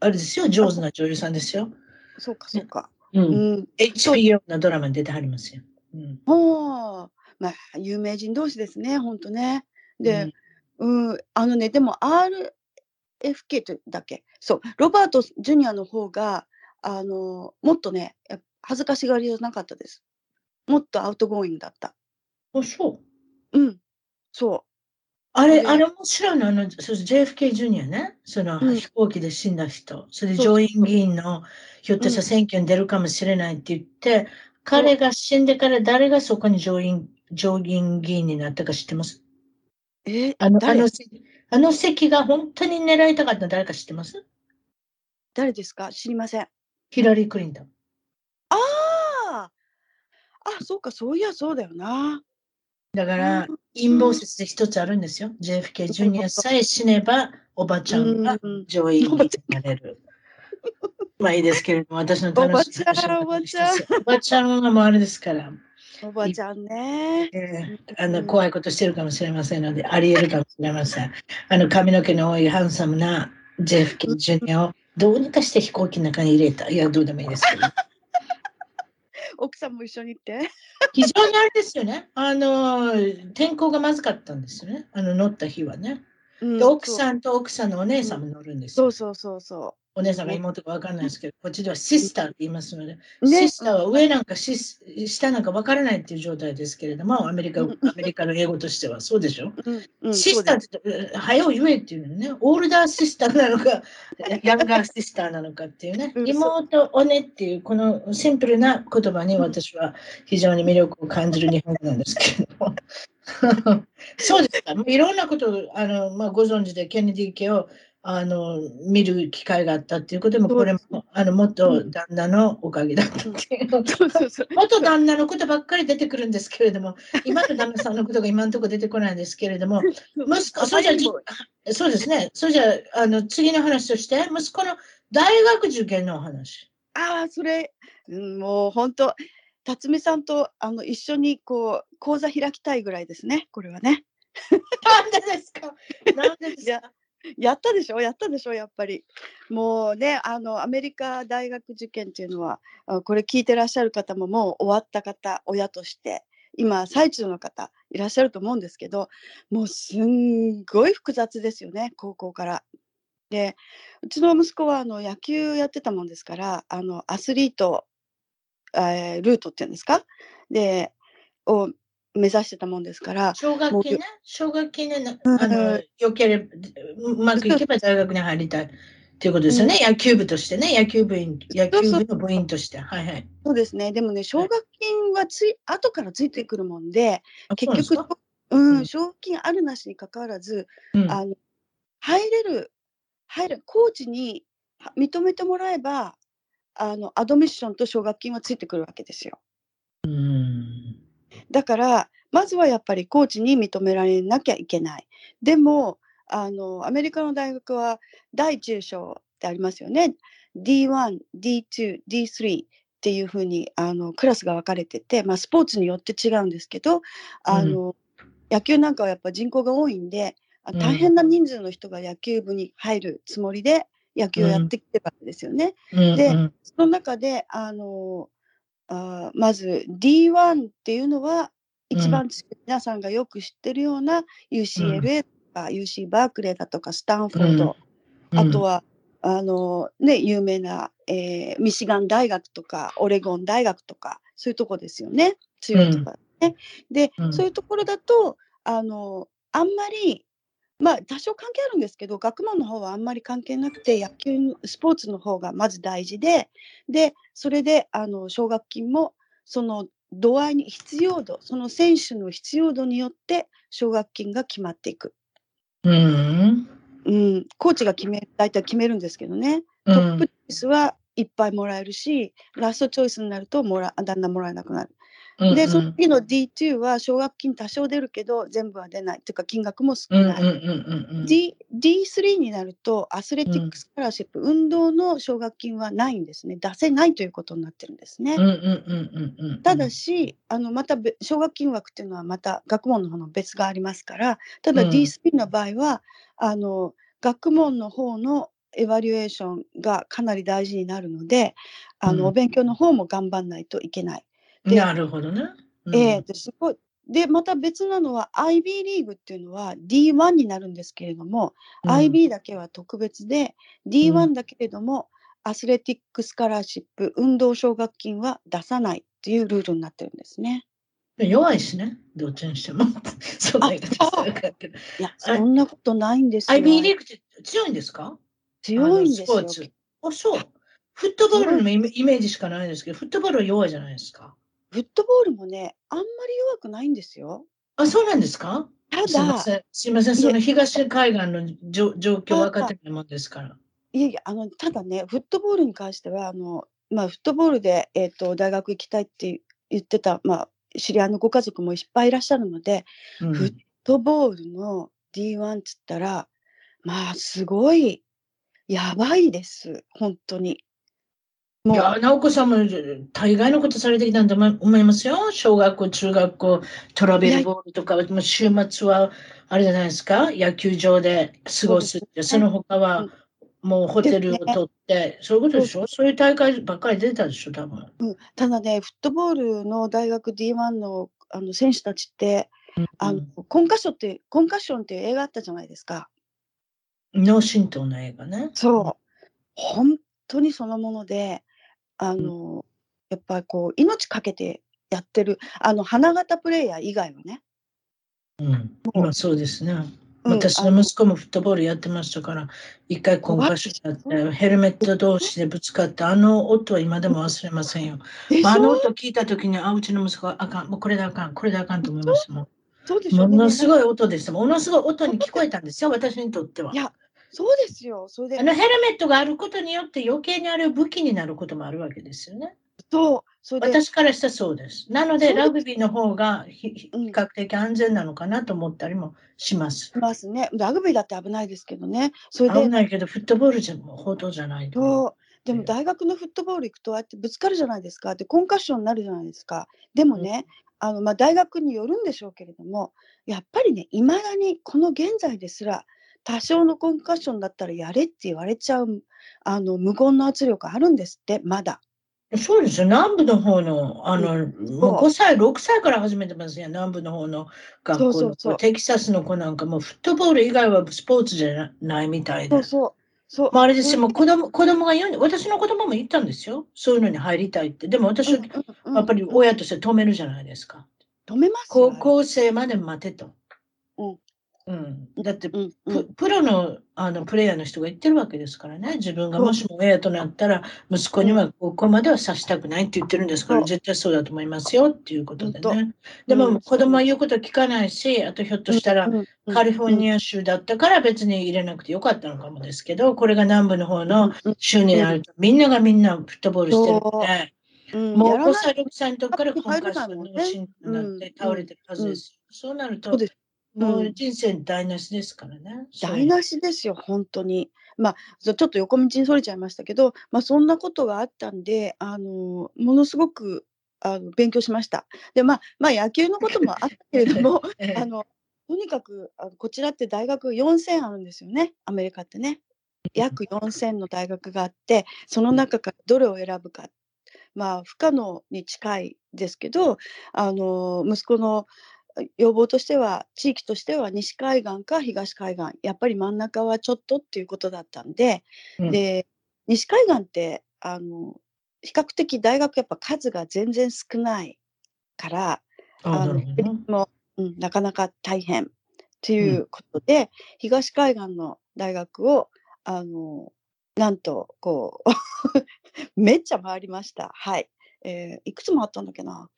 あれですよ、上手な女優さんですよ。そうか、そうか。う。うんん。HBO のドラマに出てはりますよ。うん。もう、まあ、有名人同士ですね、本当ね。で、うん、あのね、でも RFK とだっけ？そう、ロバート・ジュニアの方が、あの、もっとね、恥ずかしがりじゃなかったです。もっと outgoing だった。あ、そう。うん、そあれ、であれ面白いの、あの、そう JFK ジュニアね、その、うん。飛行機で死んだ人、それで上院議員の、ひょっとしたらうん。選挙に出るかもしれないって言って、彼が死んでから誰がそこに上院、上院議員になったか知ってます？う。え、あの、あ誰の席、あの席が本当に狙いたかったの誰か知ってます？誰ですか？知りません。ヒラリー・クリントン。あああ、そうか、そういや、そうだよな。だからうん、陰謀説で一つあるんですよ。JFK ジュニアさえ死ねば、おばちゃんがうん上院議員になれる。まあいいですけれども、私の楽しい話の中の一つおばちゃんおばちゃんはもうあれですから、おばちゃんね。えーあのうん怖いことしてるかもしれませんので、あり得るかもしれません。あの髪の毛の多いハンサムな JFK ジュニアをどうにかして飛行機の中に入れた。いや、どうでもいいですけど。奥さんも一緒に行って。非常にあれですよね。あの、天候がまずかったんですよね。あの乗った日はね。うんで奥さんと奥さんのお姉さんも乗るんですよ。そうそうそうそお姉さんが妹か分かんないですけど、こっちではシスターって言いますので、う。ね。シスターは上なんかシス下なんか分からないっていう状態ですけれども、アメリカうん。アメリカの英語としてはそうでしょ？うんうん、シスターって早う言えっていうのね、オールダーシスターなのか、ヤンガーシスターなのかっていうね。うん、妹、おねっていうこのシンプルな言葉に私は非常に魅力を感じる日本語なんですけれども。そうですか、いろんなことをあの、まあ、ご存知で、ケネディ家をあの見る機会があったっていうことも、これもあの元旦那のおかげだったっていう。元旦那のことばっかり出てくるんですけれども、今の旦那さんのことが今のところ出てこないんですけれども、息子、それじゃあ、そうですね、それじゃあ、あの次の話として、息子の大学受験のお話。ああ、それ、うん、もう本当、辰巳さんとあの一緒にこう講座開きたいぐらいですね、これはね。なんでですか？なんでですか？やったでしょ？やったでしょ？やっぱり。もうね、あの、アメリカ大学受験っていうのは、これ聞いてらっしゃる方ももう終わった方、親として、今、最中の方いらっしゃると思うんですけど、もうすんごい複雑ですよね、高校から。で、うちの息子はあの野球やってたもんですから、あの、アスリート、えールートっていうんですか？で、を目指してたもんですから、奨学金ね？奨学金ね。あの、よければ、うまくいけば大学に入りたい。っていうことですよね？野球部としてね？野球部員、野球部の部員として。はいはい。そうですね、でもね、奨学金はつい後からついてくるもんで、あ結局そうなん奨学金あるなしにかかわらず、うんあの入れる、入る、コーチには認めてもらえば、あのアドミッションと奨学金はついてくるわけですよ。うん。だから、まずはやっぱりコーチに認められなきゃいけない。でも、あのアメリカの大学は大中小ってありますよね。D1、D2、D3 っていうふうにあのクラスが分かれてて、まあ、スポーツによって違うんですけど、あの野球なんかはやっぱ人口が多いんで、大変な人数の人が野球部に入るつもりで野球をやってきてるわけですよね。うんでうんその中であのあーまず D1 っていうのは一番皆さんがよく知ってるような UCLA とか UC バークレーだとかスタンフォード、あとはあの、ね、有名な、えーミシガン大学とかオレゴン大学とかそういうとこですよね。強いとかね。で、うん。そういうところだとあのあんまりまあ多少関係あるんですけど学問の方はあんまり関係なくて野球のスポーツの方がまず大事ででそれであの奨学金もその度合いに必要度その選手の必要度によって奨学金が決まっていく。うん。うん、コーチが決め大体決めるんですけどね、うんトップチョイスはいっぱいもらえるし、ラストチョイスになるともらだんだんもらえなくなる。うんで、その次の D2 は奨学金多少出るけど、全部は出ない。というか、金額も少ない。うんうんうんうんうん。D D3 になると、アスレティックスカラーシップ、運動の奨学金はないんですね。出せないということになってるんですね。うんうんうんうんうん。ただし、あのまたべ奨学金枠っていうのはまた学問の方の別がありますから、ただうん D3 の場合は、あの学問の方のエバリュエーションがかなり大事になるので、あのうんお勉強の方も頑張んないといけない。でなるほどね。うんえーですごいでまた別なのは IB リーグっていうのは D1 になるんですけれども、うん IB だけは特別で D1 だけれども、アスレティックスカラーシップ運動奨学金は出さないっていうルールになってるんですね。弱いしね、どっちにしても。そんなそんなことないんですよ。IB リーグって強いんですか？強いんですよあそう。フットボールのイメイメージしかないですけど、フットボールは弱いじゃないですか。フットボールもねあんまり弱くないんですよ。あ、そうなんですか？ただすいません。すいません。その東海岸のじょ状況分かってないもんですから。いやいやあのただねフットボールに関してはあの、まあ、フットボールで、えー、と大学行きたいって言ってた、まあ、知り合いのご家族もいっぱいいらっしゃるので、うんフットボールの D1 っつったらまあすごいやばいです本当に。もいうや、直子さんも大概のことされてきたんだと思いますよ。小学校、中学校、トラベルボールとか、もう週末はあれじゃないですか、野球場で過ごすって、その他はもうホテルを取って、そういうことでしょ？そういう大会ばっかり出たでしょ、多分。うん、ただねフットボールの大学 D1 のあの選手たちって、あのコンカッションってコンカッションっていう映画あったじゃないですか。脳震盪の映画ね。そう。本当にそのもので、あの、やっぱりこう、命かけてやってる、あの、花形プレイヤー以外はね。うん、今そうですね。うん私の息子もフットボールやってましたから、一回コンカッションやって、ヘルメット同士でぶつかって、あの音は今でも忘れませんよ。あのょ音聞いたときに、あ、うちの息子はあかん、もうこれであかん、これであかんと思いましたもん。そうでしょものすごい。い音でした。ものすごい音に聞こえたんですよ、私にとっては。いや、そうですよ。それであ、のヘルメットがあることによって余計にあれ武器になることもあるわけですよね。そう、それで、私からしたらそうです。なので、ラグビーの方がひ比うん較的安全なのかなと思ったりもします。いますね。ラグビーだって危ないですけどね。それで、危ないけど、フットボールじゃもう報道じゃないとでも大学のフットボール行くとあってぶつかるじゃないですか。で、コンカッションになるじゃないですか。でもね、あのまあ、大学によるんでしょうけれども、やっぱりね、いまだにこの現在ですら、多少のコンカッションだったらやれって言われちゃうあの無言の圧力あるんですって、まだ。そうですよ。南部の方の、あの、うもう5歳、6歳から始めてますよ。南部の方の学校そうそうテキサスの子なんかもうフットボール以外はスポーツじゃなないみたいでそう。そう。そうまあ、あれですよ、もうそ子供子供が言う私の子供も言ったんですよ。そういうのに入りたいって。でも私はうんうんうんやっぱり親として止めるじゃないですか。止めますよ高校生まで待てと。うんうん、だってうんうプん、プロのあのプレイヤーの人が言ってるわけですからね、自分がもしも親となったら、息子には高校まではさせたくないって言ってるんですから、絶対そうだと思いますよっていうことで本ね。でも、うん。子供は言うこと聞かないし、あとひょっとしたら、うんうんカリフォルニア州だったから別に入れなくてよかったのかもですけど、これが南部の方のうん州になると、みんながみんなフットボールしてるので、う。ん。もう5やらない。歳、6歳の時からコンカッ心になって倒れてるはずですうなるとそう、ですもううん人生台無しですからね。台無しですよ、本当に。まあ、そちょっと横道にそれちゃいましたけど、まあ、そんなことがあったんで、あのものすごくあの勉強しました。で、まあ、まあ、野球のこともあったけれども、ええあのとにかくあのこちらって大学4000あるんですよね、アメリカってね。約4000の大学があって、その中からどれを選ぶか。まあ、不可能に近いですけど、あの息子の要望としては地域としては西海岸か東海岸やっぱり真ん中はちょっとっていうことだったんで、うん。で西海岸ってあの比較的大学やっぱ数が全然少ないからああのね。もう、うん、なかなか大変ということで、東海岸の大学をあのなんとこう めっちゃ回りました。はい、えーいくつ回ったんだっけな？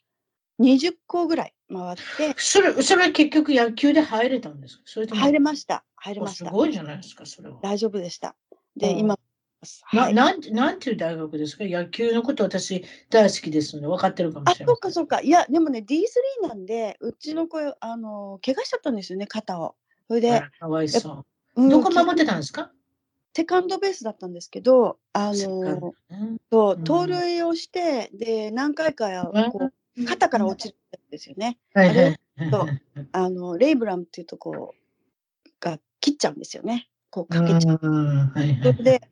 20校ぐらい回って。それ、それは結局野球で入れたんですか？それとも入れました。入れあますした。ごいじゃないですか、それは。大丈夫でした。でうん。今なはい。なんてなんていう大学ですか？野球のこと私大好きですので分かってるかもあしれまそうかそうか。いやでもね D3 なんでうちの子あの怪我しちゃったんですよね肩を。それでかわいそう。うんどこ守ってたんですか？セカンドベースだったんですけどあセカンのそううん。盗塁をしてで何回かこう肩から落ちるんですよね。はいあれはい あのレイブラムっていうとこが切っちゃうんですよね。こうかけちゃう。うん。はいはいそれで、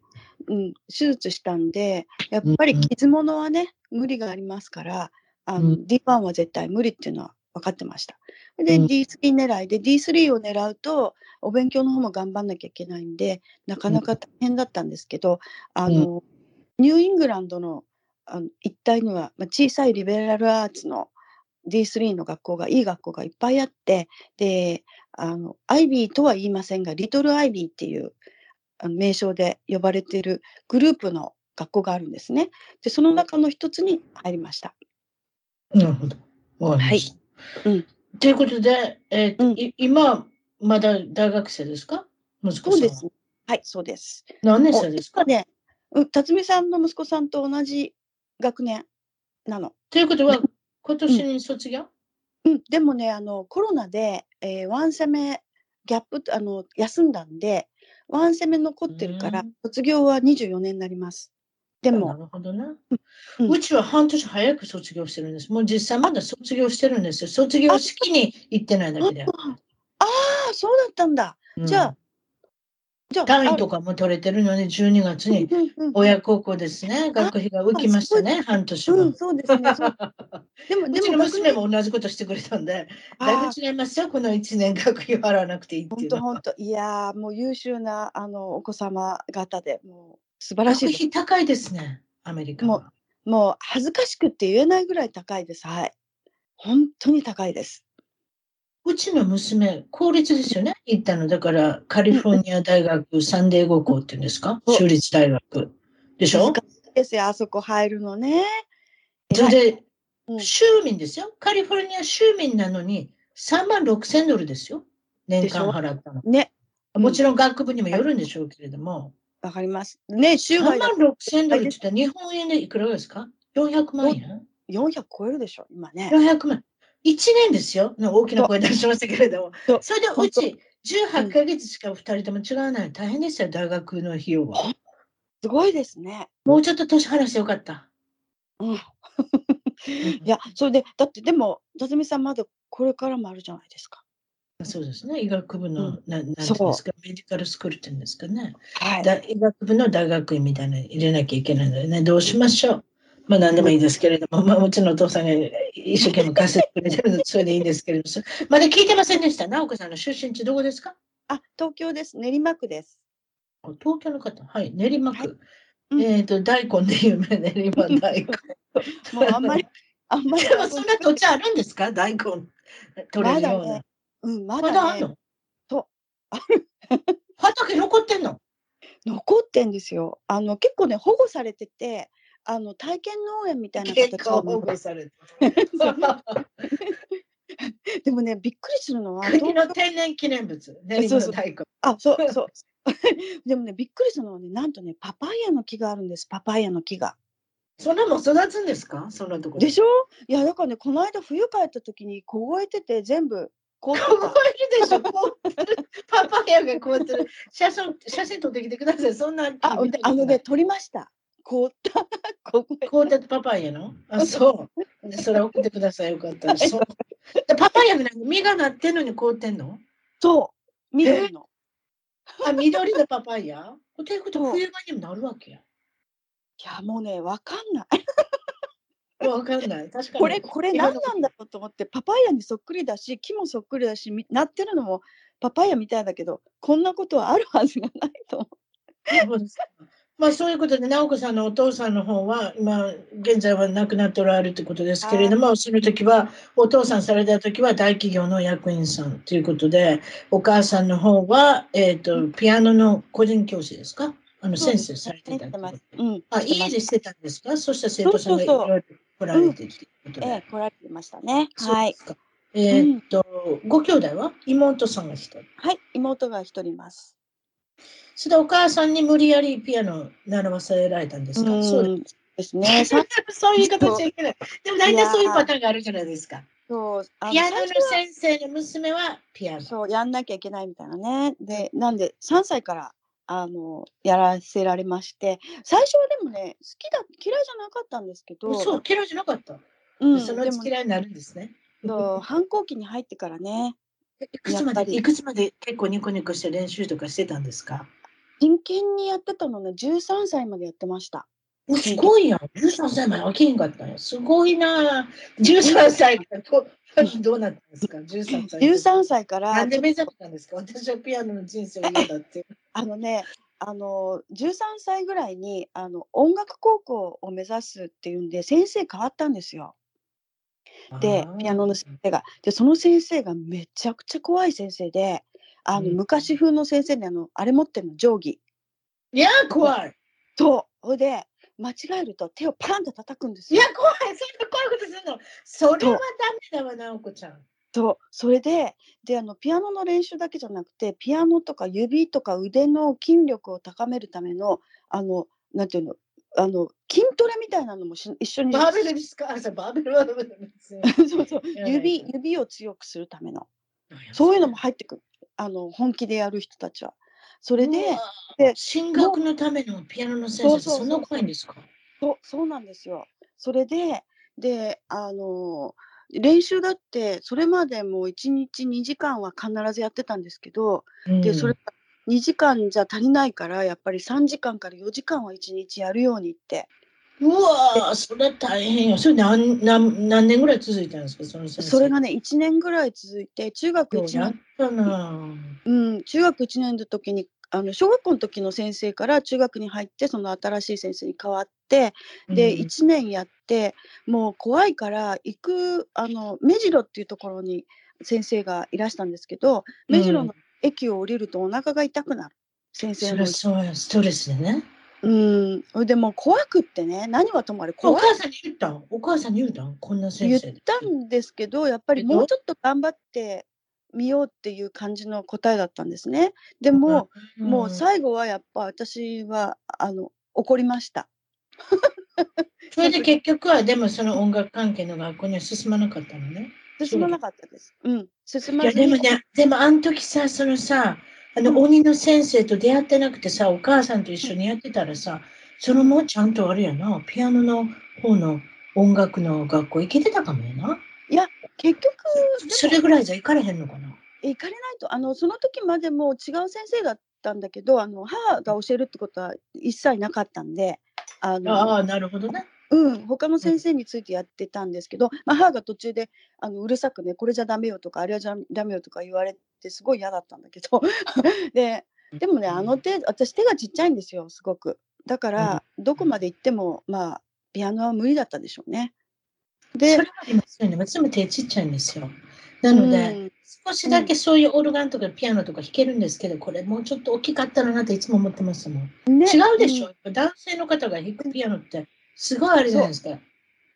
うん、手術したんで、やっぱり傷物はね、無理がありますから、あの、うん。D1 は絶対無理っていうのは分かってました。で、うん。D3 狙いで、D3 を狙うと、お勉強の方も頑張んなきゃいけないんで、なかなか大変だったんですけど、あの、ニューイングランドのあの一帯には、まあ、小さいリベラルアーツの D3 の学校がいい学校がいっぱいあってであのアイビーとは言いませんがリトルアイビーっていうあの名称で呼ばれているグループの学校があるんですね。でその中の一つに入りました。なるほど。はいうんということで、えーとうんい今、まだ大学生ですか？息子。そうです。はい、そうです。何年生ですか？おね、うん辰巳さんの息子さんと同じ学年なの。ということは、今年に卒業、うん、でもね、あのコロナで、えーワンセメギャップあの休んだんで、ワンセメ残ってるからうん、卒業は24年になります。でなも、るほどな。うんうちは半年早く卒業してるんです。もう実際まだ卒業してるんですよ。卒業式に行ってないだけで。ああー、そうだったんだ。じゃあうんじゃあ、単位とかも取れてるので、12月に親孝行ですね。学費が浮きましたね、半年は。うん、そうですね。でも、でも娘も同じことしてくれたんで、だいあぶ違いますよ、この1年学費を払わなくていいって本。当本当いやーもう優秀なあのお子様方でもう素晴らし学いです。費高いですね、アメリカは。もう恥ずかしくって言えないぐらい高いです。はい。本当に高いです。うちの娘、公立ですよね、行ったの。だから、カリフォルニア大学サンデーゴ校っていうんですか、州立大学。でしょ？ですよ、あそこ入るのね。それで、うん州民ですよ。カリフォルニア州民なのに、3万6千ドルですよ。年間払ったの。ね、うんもちろん学部にもよるんでしょうけれども、わかります。ね、州3外だ万6千ドルって言ったら日本円でいくらですか？400万円？400超えるでしょ、今ね。400万。1年ですよ。の大きな声出しましたけれどもそれでうち18ヶ月しか2人とも違わない。大変ですよ、大学の費用は。すごいですね。もうちょっと年払してよかった。うん。いや、それで、だってでも、辰巳さんまだこれからもあるじゃないですか。そうですね。医学部の、うんななんですか、メディカルスクールっていうんですかね。はい。だ医学部の大学院みたいなの入れなきゃいけないのでね、どうしましょう。まあ何でもいいですけれども、まあうちのお父さんが一生懸命貸してくれてるので、それでいいんですけれども、そまだ聞いてませんでした？直子さんの出身地どこですか？あ、東京です。練馬区です。あ東京の方。はい、練馬区。うんえっ、と、大根で有名な練馬大根。もうあんまり、あんまりで。もそんな土地あるんですか？大根取れるような。ん、まだね。まだあんの？そう。畑残ってんの？残ってんですよ。あの、結構ね、保護されてて、あの、体験農園みたいな結形構保護されて。でもね、びっくりするのは、国の天然記念物。練そうそう馬大根。あ、そうそう。でもね、びっくりするのはね、なんとね、パパイヤの木があるんです、パパイヤの木が。そんなもん育つんですか？そんなところでしょ？いや、だからね、この間冬帰った時に凍えてて、全部凍。えるでしょ？凍ってるパパイヤが凍ってる写真写真撮ってきてくださいそんなあ、あのね、取りました。凍った。凍ったパパイヤの？あそう。でそれ送ってください。よかったら。そう。でパパイヤの実がなってんのに凍ってんの？そう、緑の。あ緑のパパイヤ？ということ冬場にもなるわけや？いや、もうね、わかんない。わかんない。確かに。これ、これ何なんだろうと思って、パパイヤにそっくりだし、木もそっくりだし、みなってるのもパパイヤみたいだけど、こんなことはあるはずがないと思そうですかまあそういうことで直子さんのお父さんの方は今現在は亡くなっておられるということですけれどもその時はお父さんされた時は大企業の役員さんということでお母さんの方は、えー、とピアノの個人教師ですか？あの先生されてたねしてます。うん。あしてます家でしてたんですか？そした生徒さんがいろいろ来られてって。ええ、来られてましたね。はい。えーっと、ご兄弟は？妹さんが一人。はい、妹が一人います。それでお母さんに無理やりピアノ習わせられたんですか、うんそうですね。さそういう言い方しちゃいけない。でも大体そういうパターンがあるじゃないですか。そう、ピアノの先生の娘はピアノ。そう、やんなきゃいけないみたいなね。で、なんで、3歳から、あの、やらせられまして、最初はでもね、好きだ、嫌いじゃなかったんですけど、そう、嫌いじゃなかった。うん、そのうち嫌いになるんですね。そう反抗期に入ってからね、いくつまで、いくつまで結構ニコニコして練習とかしてたんですか？真剣にやってたのね、13歳までやってました。すごいやん。13歳まで飽きへんかったよ。すごいな。13歳からどどうなったんですか ?13 歳。13歳からなんで目覚めたんですか？私はピアノの人生を嫌だって。あのね、あの13歳ぐらいにあの音楽高校を目指すっていうんで先生変わったんですよ。でピアノの先生が。でその先生がめちゃくちゃ怖い先生であの、うん昔風の先生であのあれ持ってるの定規。いや、怖い。そうほいで間違えると手をパンと叩くんですよ。いや、怖い。そんな怖いことするの。それはダメだわ、直子ちゃん。そうそれでであのピアノの練習だけじゃなくてピアノとか指とか腕の筋力を高めるためのあのなんていうのあの筋トレみたいなのもし一緒にバーベルですか？バーベルは そうそう指指を強くするためのそういうのも入ってくるあの本気でやる人たちは。それでで進学のためのピアノの先生そんな怖いんですか？そうそうなんですよ。それでであの練習だってそれまでもう1日2時間は必ずやってたんですけど、でそれが2時間じゃ足りないからやっぱり3時間から4時間は1日やるようにってうわーそれ大変よ。それ何何何年ぐらい続いたんですか？その先生。それがね1年ぐらい続いて中学1ようやっ年、たな。うん、中学1年の時にあの小学校の時の先生から中学に入ってその新しい先生に変わってで、うん1年やってもう怖いから行くあの目白っていうところに先生がいらしたんですけど目白の駅を降りるとお腹が痛くなる先生のそれそうやストレスでね。うんでもう怖くってね何はともあれお怖い母さんに言った？んお母さんに言った？んこんな先言っ生で。たんですけどやっぱりもうちょっと頑張ってみようっていう感じの答えだったんですね。でも、うんもう最後はやっぱ私はあの怒りました。それで結局は、でもその音楽関係の学校には進まなかったのね。進まなかったです。うん。進いや、まずにでもね、でもあの時さ、そのさ、あの、うん鬼の先生と出会ってなくてさ、お母さんと一緒にやってたらさ、そのもうちゃんとあれやな、ピアノの方の音楽の学校行けてたかもやな。結局、それぐらいじゃ行かれへんのかな。行かれないと、あの、その時までも違う先生だったんだけど、あの、母が教えるってことは一切なかったんで、あの、ああ、なるほどね。うん、他の先生についてやってたんですけど、まあ、母が途中であのうるさくね、これじゃダメよとか、あれじゃダメよとか言われて、すごい嫌だったんだけど、で、でもね、あの手、私手がちっちゃいんですよ、すごく。だから、どこまで行っても、まあ、ピアノは無理だったでしょうね。でそれ、はありますよね。私も手ちっちゃいんですよ。なので、うん少しだけそういうオルガンとかピアノとか弾けるんですけど、これもうちょっと大きかったらなっていつも思ってますもん。ね違うでしょ、んやっぱ男性の方が弾くピアノってすごいあれじゃないですか。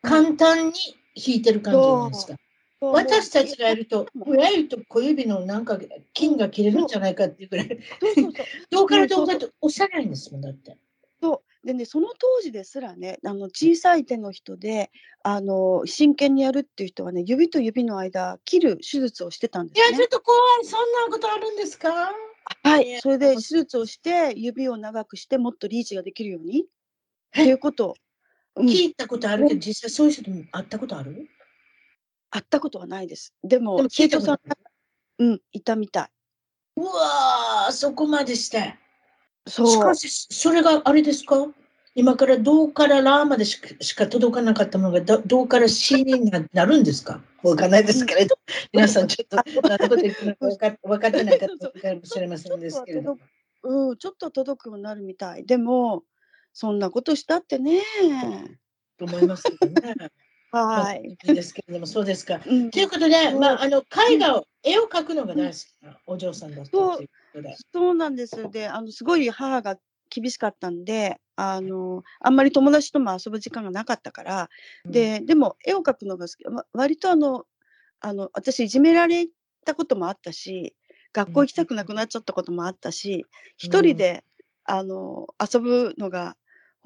簡単に弾いてる感じじゃないですか。私たちがやると、親指と小指のなんか筋が切れるんじゃないかっていうぐらい、そうそうそうどうからどうかとおっしゃらないんですもん、だって。そうでね、その当時ですらね、あの小さい手の人で、あの真剣にやるっていう人はね、指と指の間、切る手術をしてたんでいや、すねちょっ。と怖い。そんなことあるんですか？はいい、やそれで手術をして、指を長くして、もっとリーチができるように？っていうことを、うん聞いたことあるけど、実際そういう人とも会ったことある？会ったことはないです。でも、でも聞いたこと。うん、いたみたい。うわー、そこまでして。そう。しかし、それがあれですか？今からどうからラーまでしかしか届かなかったものがどどうからシにななるんですか？わかんないですけれど、皆さんちょっと何のこと言ってるのか分か分かってないかもしれませんですけれど。うん、ちょっと届くようになるみたい。でも、そんなことしたってね。と思いますけどね。はい。いいですけれども、そうですか。うんということで、まあ、あの絵画を、絵を描くのが大好きなお嬢さんだったということで。そうなんです。で、あの、すごい母が厳しかったんで、あの、あんまり友達とも遊ぶ時間がなかったから、で、でも絵を描くのが好き。わ割とあの、あの、私いじめられたこともあったし、学校行きたくなくなっちゃったこともあったし、一人で、あの、遊ぶのが、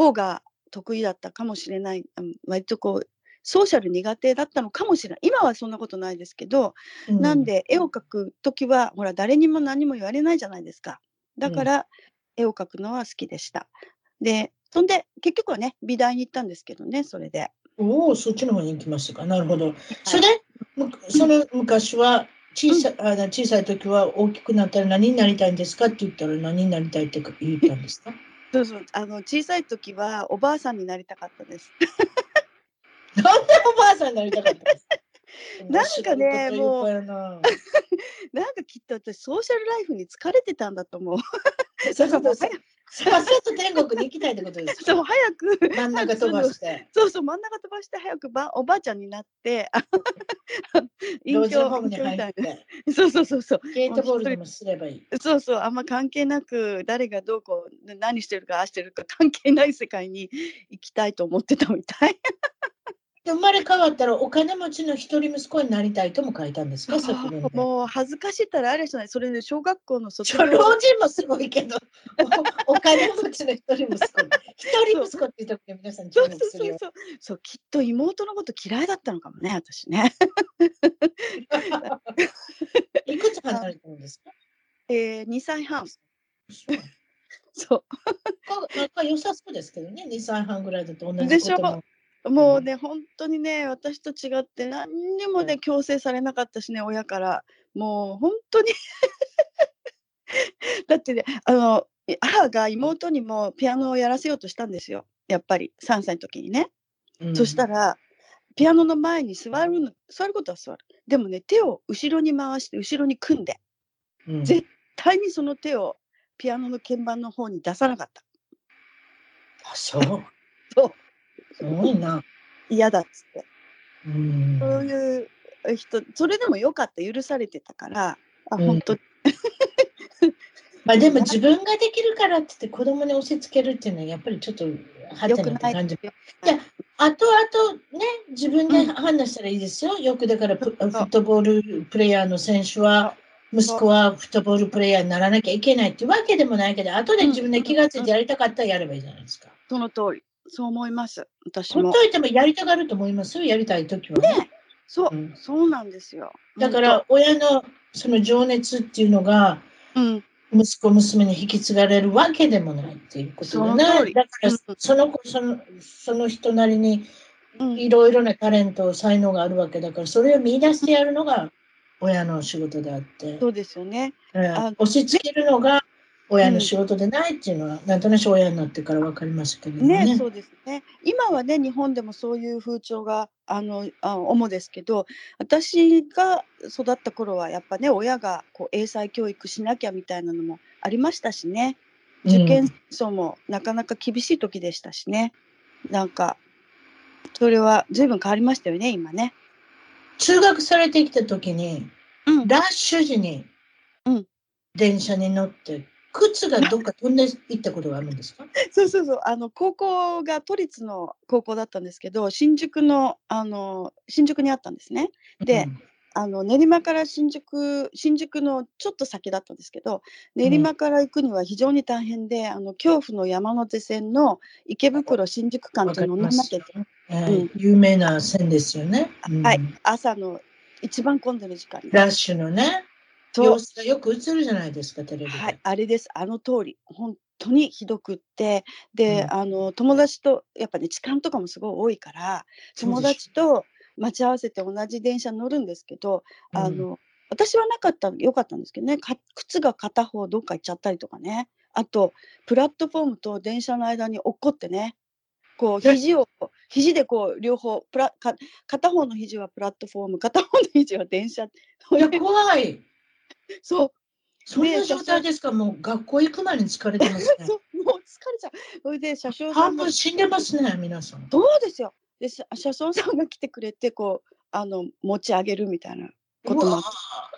方が得意だったかもしれない。うん割とこう、ソーシャル苦手だったのかもしれない。今はそんなことないですけど、うなん、で絵を描くときは、ほら、誰にも何も言われないじゃないですか。だから、絵を描くのは好きでした。で、そんで、結局はね、美大に行ったんですけどね、それで。おお、そっちの方に行きましたか。なるほど。それで、むその昔は小さ,、あの小さい時は大きくなったら何になりたいんですかって言ったら何になりたいって言ったんですか？そうそう、あの、小さい時はおばあさんになりたかったです。なんでおばあさんになりたかったんですか？なんかね面白いこと言うな なんかきっと私、ソーシャルライフに疲れてたんだと思う。そうそうそう。早と 天国に行きたいってことですそう、か早く、真ん中飛ばして。そうそう、真ん中飛ばして早くばおばあちゃんになって、あ隠居ホームに入って、な。そうそうそうそう。ゲートボールでもすればいい。そうそう、あんま関係なく、誰がどうこう、な何してるか、ああしてるか関係ない世界に行きたいと思ってたみたい。で生まれ変わったらお金持ちの一人息子になりたいとも書いたんですか、そこに。もう恥ずかしいったらあれじゃない、それで小学校の卒老業人もすごいけど、おお金持ちの一人息子。一人息子っていう時に皆さん注そうそう目するよ。そうそう。そう、きっと妹のこと嫌いだったのかもね、私ね。いくつ離れてるんですか？えー、2歳半。そうそなんか良さそうですけどね、2歳半ぐらいだと同じでしょも。う。もうね、本当にね、私と違って何にもね、強制されなかったしね、親から。もう本当に だってね、あの、母が妹にもピアノをやらせようとしたんですよ。やっぱり3歳の時にね。うんそしたら、ピアノの前に座るの、座ることは座る。でもね、手を後ろに回して、後ろに組んで、うん絶対にその手をピアノの鍵盤の方に出さなかった。あ、そう。そう。すごいな。嫌だっつって。うんそういう人、それでもよかった、許されてたから、あ、うん本当、まあでも自分ができるからって言って子供に押し付けるっていうのはやっぱりちょっとは感じ。よあとあとね、自分で判断したらいいですよ。よくだからプフットボールプレイヤーの選手は、息子はフットボールプレイヤーにならなきゃいけないっていうわけでもないけど、後で自分で気がついてやりたかったらやればいいじゃないですか。その通り。そう思います。私も。ほっといてもやりたがると思います？よ、やりたいときはね。ねそう、うんそうなんですよ。だから、親のその情熱っていうのが、本息子、娘に引き継がれるわけでもないっていうことでね。だからうん、その子、その、その人なりにいろいろなタレント、才能があるわけだから、それを見出してやるのが親の仕事であって、そうですよね。うんあ押し付けるのが親の仕事でないっていうのは、なんとなく親になってから分かりますけれどもね。ね、そうですね。今はね、日本でもそういう風潮があのあ主ですけど、私が育った頃はやっぱね、親がこう英才教育しなきゃみたいなのもありましたしね。受験層もなかなか厳しい時でしたしね。なんかそれは随分変わりましたよね、今ね。通学されてきた時に、うん、ラッシュ時にうん電車に乗って、靴がどっか飛んでいったことがあるんですか？そうそうそう。あの高校が都立の高校だったんですけど、新宿のあの新宿にあったんですね。でうんあの練馬から新宿新宿のちょっと先だったんですけど練馬から行くには非常に大変で、あの恐怖の山手線の池袋新宿間っていうのを乗らなきゃいけない。えー有名な線ですよね。うん。はい朝の一番混んでる時間。にラッシュのね、様子がよく映るじゃないですか、テレビで。はい、あれです。あの通り本当にひどくって。で、うん。あの友達とやっぱね痴漢とかもすごい多いから友達と待ち合わせて同じ電車に乗るんですけど、あうん。の私はなかったよかったんですけどねか靴が片方どっか行っちゃったりとかね。あとプラットフォームと電車の間に落っこってねこうえ。肘を肘でこう両方プラか片方の肘はプラットフォーム片方の肘は電車。いや、怖い。そうそんな状態ですか、もう学校行く前に疲れてますね。もう疲れちゃうそれで車掌さんが半分死んでますね、皆さん。そうですよ。で、車車掌さんが来てくれて、こう、あの、持ち上げるみたいなこと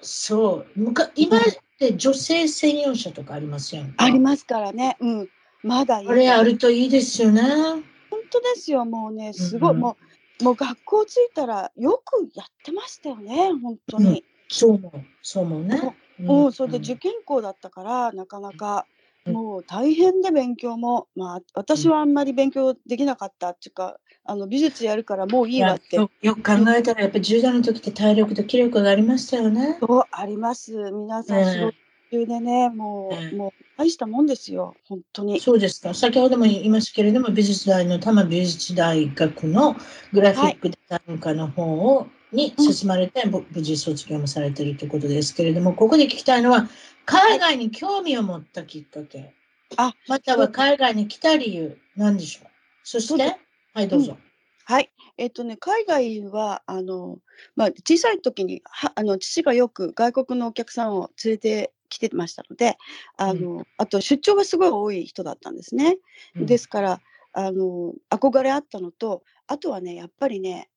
そう。むか今って女性専用車とかありますやんか。ありますからね。うん。まだ。あれあるといいですよね。本当ですよ。もうね、すごい、うんうんもう、もう学校着いたら、よくやってましたよね。本当に。そう思う。そう思うね。もう、それでうん受験校だったから、なかなか。うんもう大変で勉強も、まあ、私はあんまり勉強できなかったっていうか、あの美術やるからもういいわってよよく考えたら、やっぱり10代の時って体力と気力がありましたよね。そうあります。皆さんええ仕事中でね、もう、ええもう大したもんですよ、本当に。そうですか。先ほども言いましたけれども、美術大の多摩美術大学のグラフィックデザイン科の方を、に進まれて、ぼ無事卒業もされているということですけれども、ここで聞きたいのは、海外に興味を持ったきっかけ、あ、または海外に来た理由、何でしょう。そして、はい、どうぞ。はい。えっとね、海外は、あの、まあ、小さい時に、は、あの、父がよく外国のお客さんを連れてきてましたので、あの、あと出張がすごい多い人だったんですね。うんですから、あの、憧れあったのと、あとはね、やっぱりね、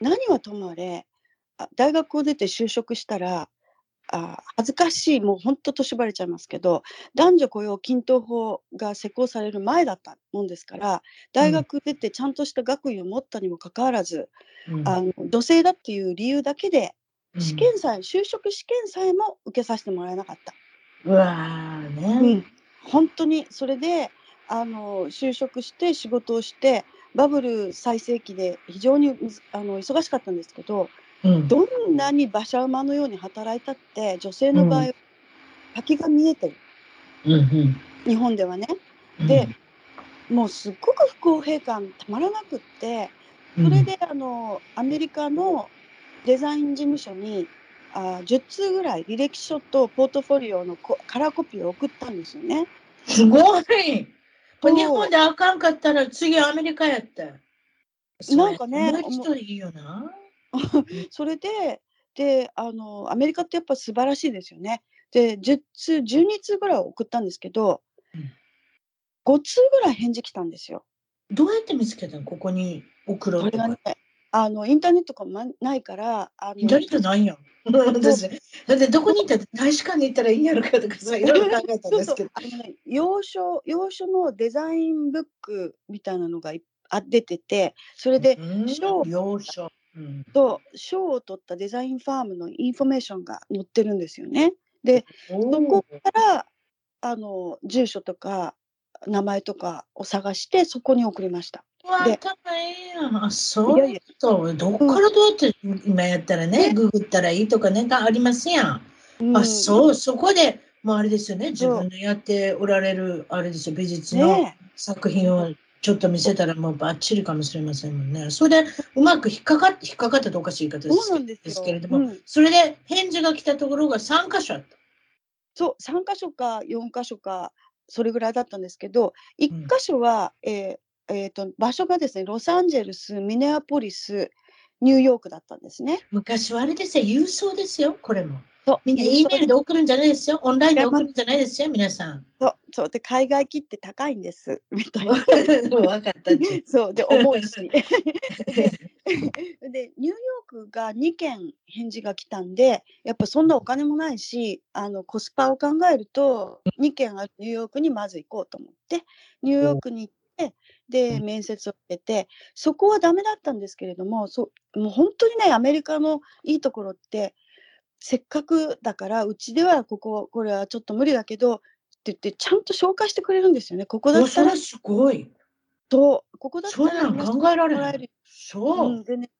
何はともあれ、あ大学を出て就職したら、あ恥ずかしい、もう本当年ばれちゃいますけど、男女雇用均等法が施行される前だったもんですから、大学出てちゃんとした学位を持ったにもかかわらず、うんあの女性だっていう理由だけで、うん試験さえ、就職試験さえも受けさせてもらえなかった。うわーね。うん、本当にそれであの就職して仕事をしてバブル最盛期で非常にあの忙しかったんですけどうん。どんなに馬車馬のように働いたって女性の場合、先が見えてる。うんうん。日本ではね。うん。でもうすっごく不公平感たまらなくってそれであのアメリカのデザイン事務所にあ10通ぐらい履歴書とポートフォリオのこカラーコピーを送ったんですよね。すごい。日本であかんかったら次アメリカやって。なんかねそれ人いいよな。それで、で、あの、アメリカってやっぱ素晴らしいですよね。で、10通、12通ぐらい送ったんですけど、うん5通ぐらい返事来たんですよ。どうやって見つけたの？ここに送ろうとかこれがね。、あの、インターネットがまないから、あの、インターネットないやん。私だってどこに行ったら大使館に行ったらいいんやろかとかさ、いろいろ考えたんですけど。のね、洋書、洋書のデザインブックみたいなのがいあ出てて、それで、うん賞と賞を取ったデザインファームのインフォメーションが載ってるんですよね。で、おそこーからあの住所とか名前とかを探してそこに送りました。わで頭いいやん。あ、そう？いやいやそうどっからどうやって今やったらね、ねググったらいいとかね、がありますやん。うんあ、そう、そこで、もうあれですよね、自分のやっておられる、あれですよ、美術のね作品をちょっと見せたらもうバッチリかもしれませんもんね。それでうまく引っかかって、引っかかったとおかしい言い方ですけれども、うんそれで返事が来たところが3箇所あった。そう、3箇所か4箇所か、それぐらいだったんですけど、1箇所は、えーえーと場所がですね、ロサンゼルス、ミネアポリス、ニューヨークだったんですね。昔はあれですよ、郵送ですよ、これも。そうみんな E メールで送るんじゃないですよ。オンラインで送るんじゃないですよ、皆さん。そうそうで海外機って高いんですみたいな。分かった。そうで重いし ででニューヨークが2件返事が来たんでやっぱそんなお金もないしあのコスパを考えると2件あるニューヨークにまず行こうと思ってニューヨークに行ってでうん面接を受けてそこはダメだったんですけれどもそもう本当にねアメリカのいいところってせっかくだからうちではこここれはちょっと無理だけどって言ってちゃんと紹介してくれるんですよね。ここだおったらすごい。とここだったら考えられる。そうう。ん、でね、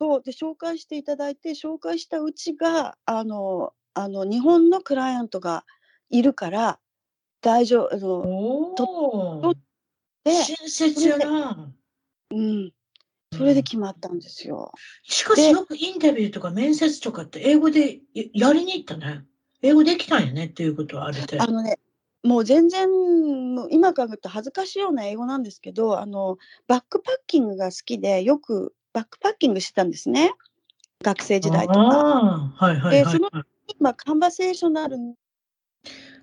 そうで紹介していただいて紹介したうちがあのあの日本のクライアントがいるから大丈夫あのおと親切やな。うん、それで決まったんですよ。しかしでよくインタビューとか面接とかって英語でややりに行ったね。英語できたんやねっていうことはある。あのねもう全然今から言うと恥ずかしいような英語なんですけどあのバックパッキングが好きでよくバックパッキングしてたんですね学生時代とか。ああ、はいはいはい、でそのはい。今カンバセーショナル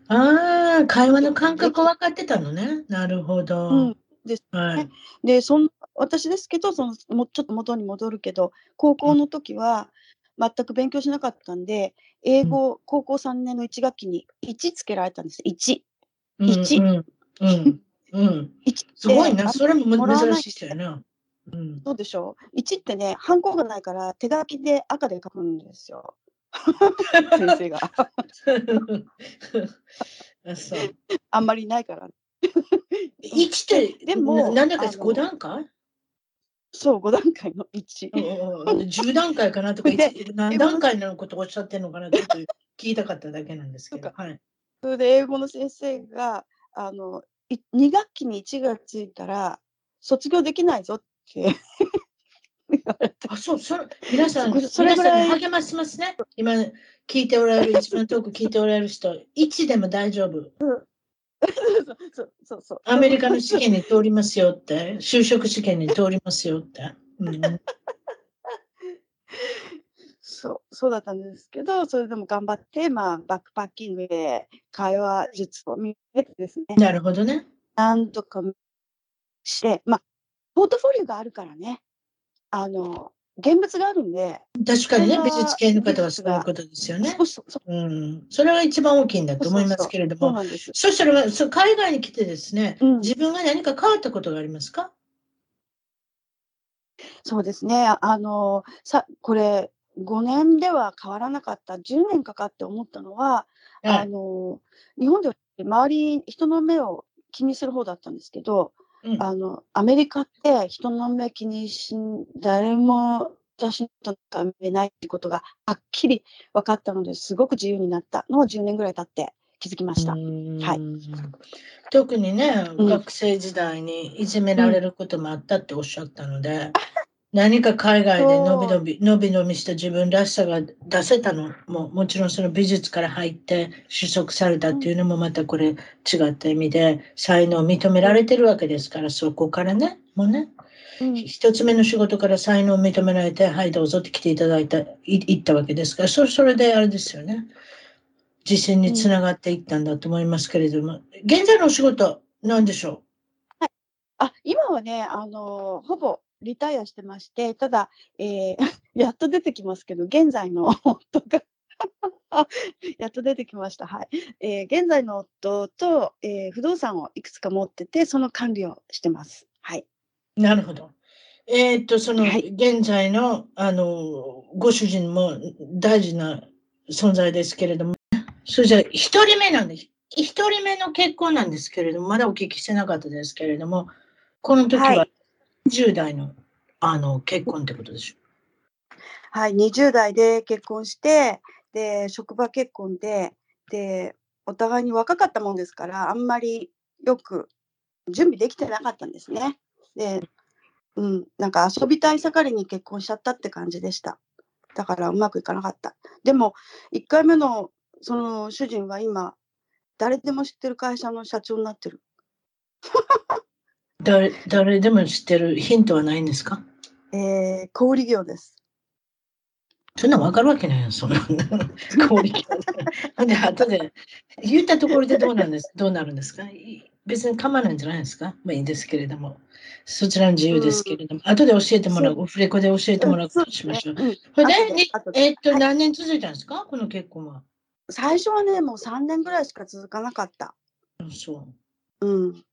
ああ、会話の感覚分かってたのね。なるほど。うんですはい。でそん私ですけどそのもちょっと元に戻るけど高校の時は全く勉強しなかったんで英語、高校3年の1学期に1つけられたんです1。うん一うん。うん。うん。1すごいな。あそれも珍しい人やな。うん。そうでしょう1ってねハンコがないから手書きで赤で書くんですよ 先生が あそう。あんまりないから1って、でもななんだかあの5段階？そう5段階の1。うんうん10段階かなとか、何段階のことをおっしゃってるのかなっと聞いたかっただけなんですけど。はい。それで英語の先生があのい2学期に1がついたら卒業できないぞってあ、そう、それ、皆さん、そそれ皆さん励ましますね。今、聞いておられる、一番遠く聞いておられる人、1でも大丈夫。そうそうそうアメリカの試験に通りますよって、就職試験に通りますよって。うん、そうそうだったんですけどそれでも頑張って、まあ、バックパッキングで会話術を見てですねなるほどね。なんとかしてまあポートフォリオがあるからねあの現物があるんで確かにね、美術系の方はそういうことですよねそ。うそうそううん。それが一番大きいんだと思いますけれども。そうなんです、そしたら、そう海外に来てですね、うん、自分が何か変わったことがありますか？そうですね。あの、さ、これ、5年では変わらなかった、10年かかって思ったのは、あはい。の、日本では周り、人の目を気にする方だったんですけど、うん。あの、アメリカって人の目気にしん、誰も私とか見ないってことがはっきり分かったのですごく自由になったのを10年ぐらい経って気づきました。はい。特にね、うん。学生時代にいじめられることもあったっておっしゃったので、何か海外でのびのび、のびのびした自分らしさが出せたの？も、もちろんその美術から入って取得されたっていうのもまたこれ違った意味で、才能を認められてるわけですから、そこからね、もうね、うん。一つ目の仕事から才能を認められて、はい、どうぞって来ていただいた、い行ったわけですから、そそれであれですよね。自信につながっていったんだと思いますけれども、現在のお仕事、なんでしょあ今はね、あのほぼリタイアしてまして、ただ、えー やっと出てきますけど、現在の夫が やっと出てきました。はい。えー現在の夫と、えー不動産をいくつか持ってて、その管理をしてます。はい。うなるほど。えーっと、その、はい現在の、あの、ご主人も大事な存在ですけれども、それじゃあ、一人目なんです。一人目の結婚なんですけれども、まだお聞きしてなかったですけれども、この時は、はい20代のあの結婚ってことでしょ？はい、20代で結婚して、で、職場結婚で、で、お互いに若かったもんですから、あんまりよく準備できてなかったんですね。で、うん、なんか遊びたい盛りに結婚しちゃったって感じでした。だからうまくいかなかった。でも、1回目のその主人は今、誰でも知ってる会社の社長になってる。誰誰でも知ってるヒントはないんですか？えー、小売業です。そんな分かるわけないよ、そんな。氷で、後で、言ったところでどうなんですどうなるんですか？い別に構わないんじゃないですか？まあいいですけれども。そちらの自由ですけれども。後で教えてもらう、オフレコで教えてもらうことにしましょう。うんうんそれでえーっと、何年続いたんですか？この結婚は。最初はね、もう3年ぐらいしか続かなかった。そう。うん。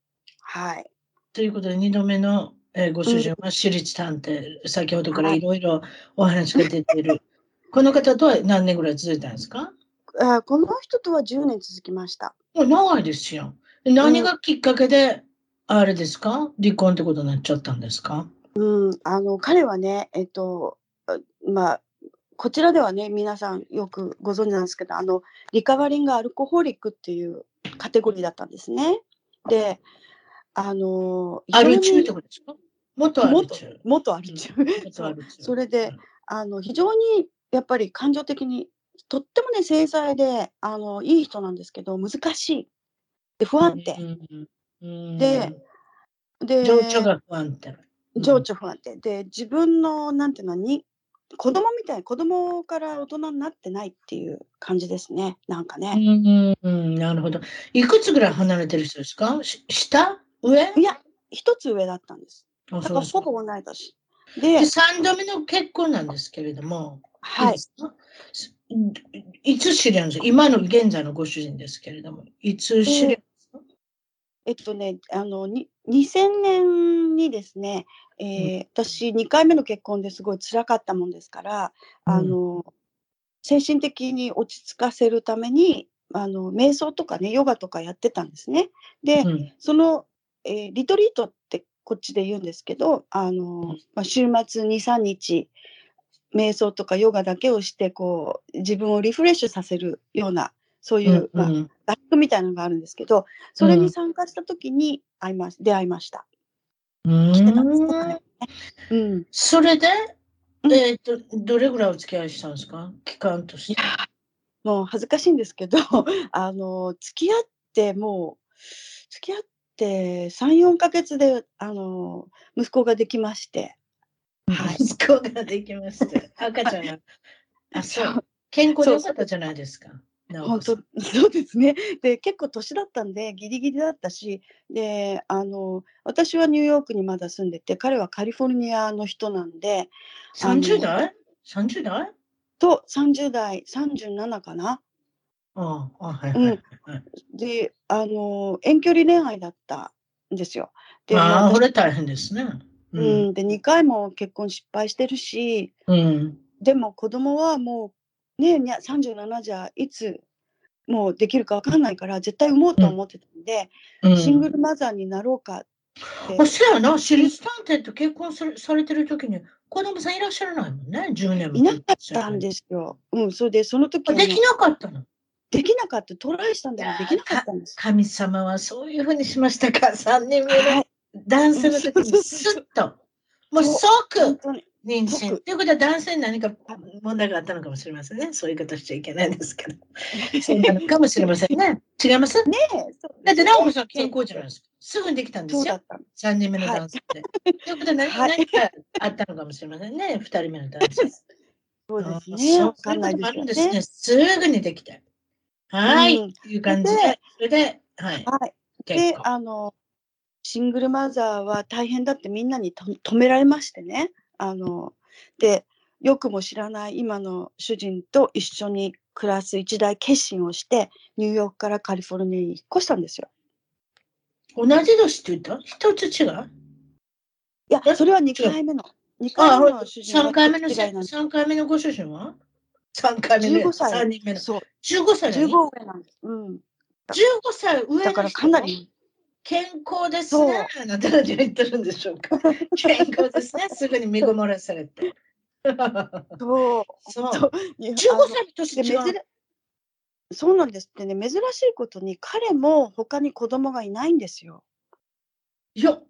はい。ということで、2度目の、えーご主人は私立探偵、先ほどからいろいろお話が出ている。この方とは何年ぐらい続いたんですか？あーこの人とは10年続きました。もう長いですよ。何がきっかけで、あれですか？離婚ってことになっちゃったんですか？うん、あの彼はね、えっと、あまあ、こちらではね、皆さんよくご存知なんですけど、あのリカバリングアルコホリックっていうカテゴリーだったんですね。で、あの、アル中ってことですか？元アル元中。それで、あの非常にやっぱり感情的にとってもね繊細であのいい人なんですけど難しい。で不安定、でで情緒が不安定。情緒不安定。で自分のなんていうのに子供みたい子供から大人になってないっていう感じですね。なんかうね、んうん、なるほど。いくつぐらい離れてる人ですか？し下？上？いや一つ上だったんです。あだからほぼ同い年。でで、3度目の結婚なんですけれども、はい。いつ知り合うんですか？今の現在のご主人ですけれども、いつ知り合うんですか、えっとね、あのに2000年にですね、えー私2回目の結婚ですごい辛かったもんですから、うん。あの精神的に落ち着かせるためにあの瞑想とかねヨガとかやってたんですね。で、うん。その、えーリトリートってこっちで言うんですけどあの、ん。まあ、週末23日瞑想とかヨガだけをしてこう自分をリフレッシュさせるようなそういう、まあ、うん。学校みたいなのがあるんですけど、それに参加した時に会いま出会いました。うん来てたんですね彼ね。うん。それで、うん。えっ、と、どれぐらいお付き合いしたんですか？期間として。もう恥ずかしいんですけど、あの付き合ってもう付き合って3、4ヶ月であの息子ができまして、はい息子ができまして、赤ちゃんが。あ、そう。健康でよかったじゃないですか。直本当そうですね。で結構年だったんでギリギリだったし、であの私はニューヨークにまだ住んでて、彼はカリフォルニアの人なんで、あの30代 ?30 代と30代37かな？ああ、あはいはいはい。で、あの遠距離恋愛だったんですよ。で、ああ、まあこれ大変ですね。ううん。ん、で2回も結婚失敗してるし、うん。でも子供はもうねにゃ37じゃいつもうできるかわかんないから絶対産もうと思ってたんで、うんシングルマザーになろうかって、あ、そうやな、私立探偵と結婚されされてる時に子供さんいらっしゃらないもんね、10年も。いなかったんですよ。うん、それでその時できなかったの？できなかったトライしたんだけどできなかったんです。神様はそういうふうにしましたか、3年目のはい、男性の時にスッと、もう即妊娠。即ということは男性に何か問題があったのかもしれませんね。そういう言い方しちゃいけないですけど。そうなのかもしれませんね。違います？ねだって、直子さん健康じゃないですか。すぐにできたんですよ。そうだったの3人目の男性で。ということは何,、かあったのかもしれませんね。2人目の男性。そうですね。そうあるんですね。すぐにできた。はい。うんという感じでで、それで、はい。はい。結で、構。あの、シングルマザーは大変だってみんなにと止められましてね。あの、で、よくも知らない今の主人と一緒に暮らす一大決心をして、ニューヨークからカリフォルニアに引っ越したんですよ。同じ年って言った？一つ違う？いやえ、それは2回目の。2あ、回目の主人は3回目の違いなんです。三回目のご主人は？?3 回目の15歳3人目の。そう、15歳だ15よ。上なんです。うん。15歳上だからかなり、健康ですね。あなたが言ってるんでしょうか。健康ですね。すぐに身ごもらされて。そう。そう。そう15いや歳の年違う。そうなんですってね、珍しいことに彼も他に子供がいないんですよ。いや、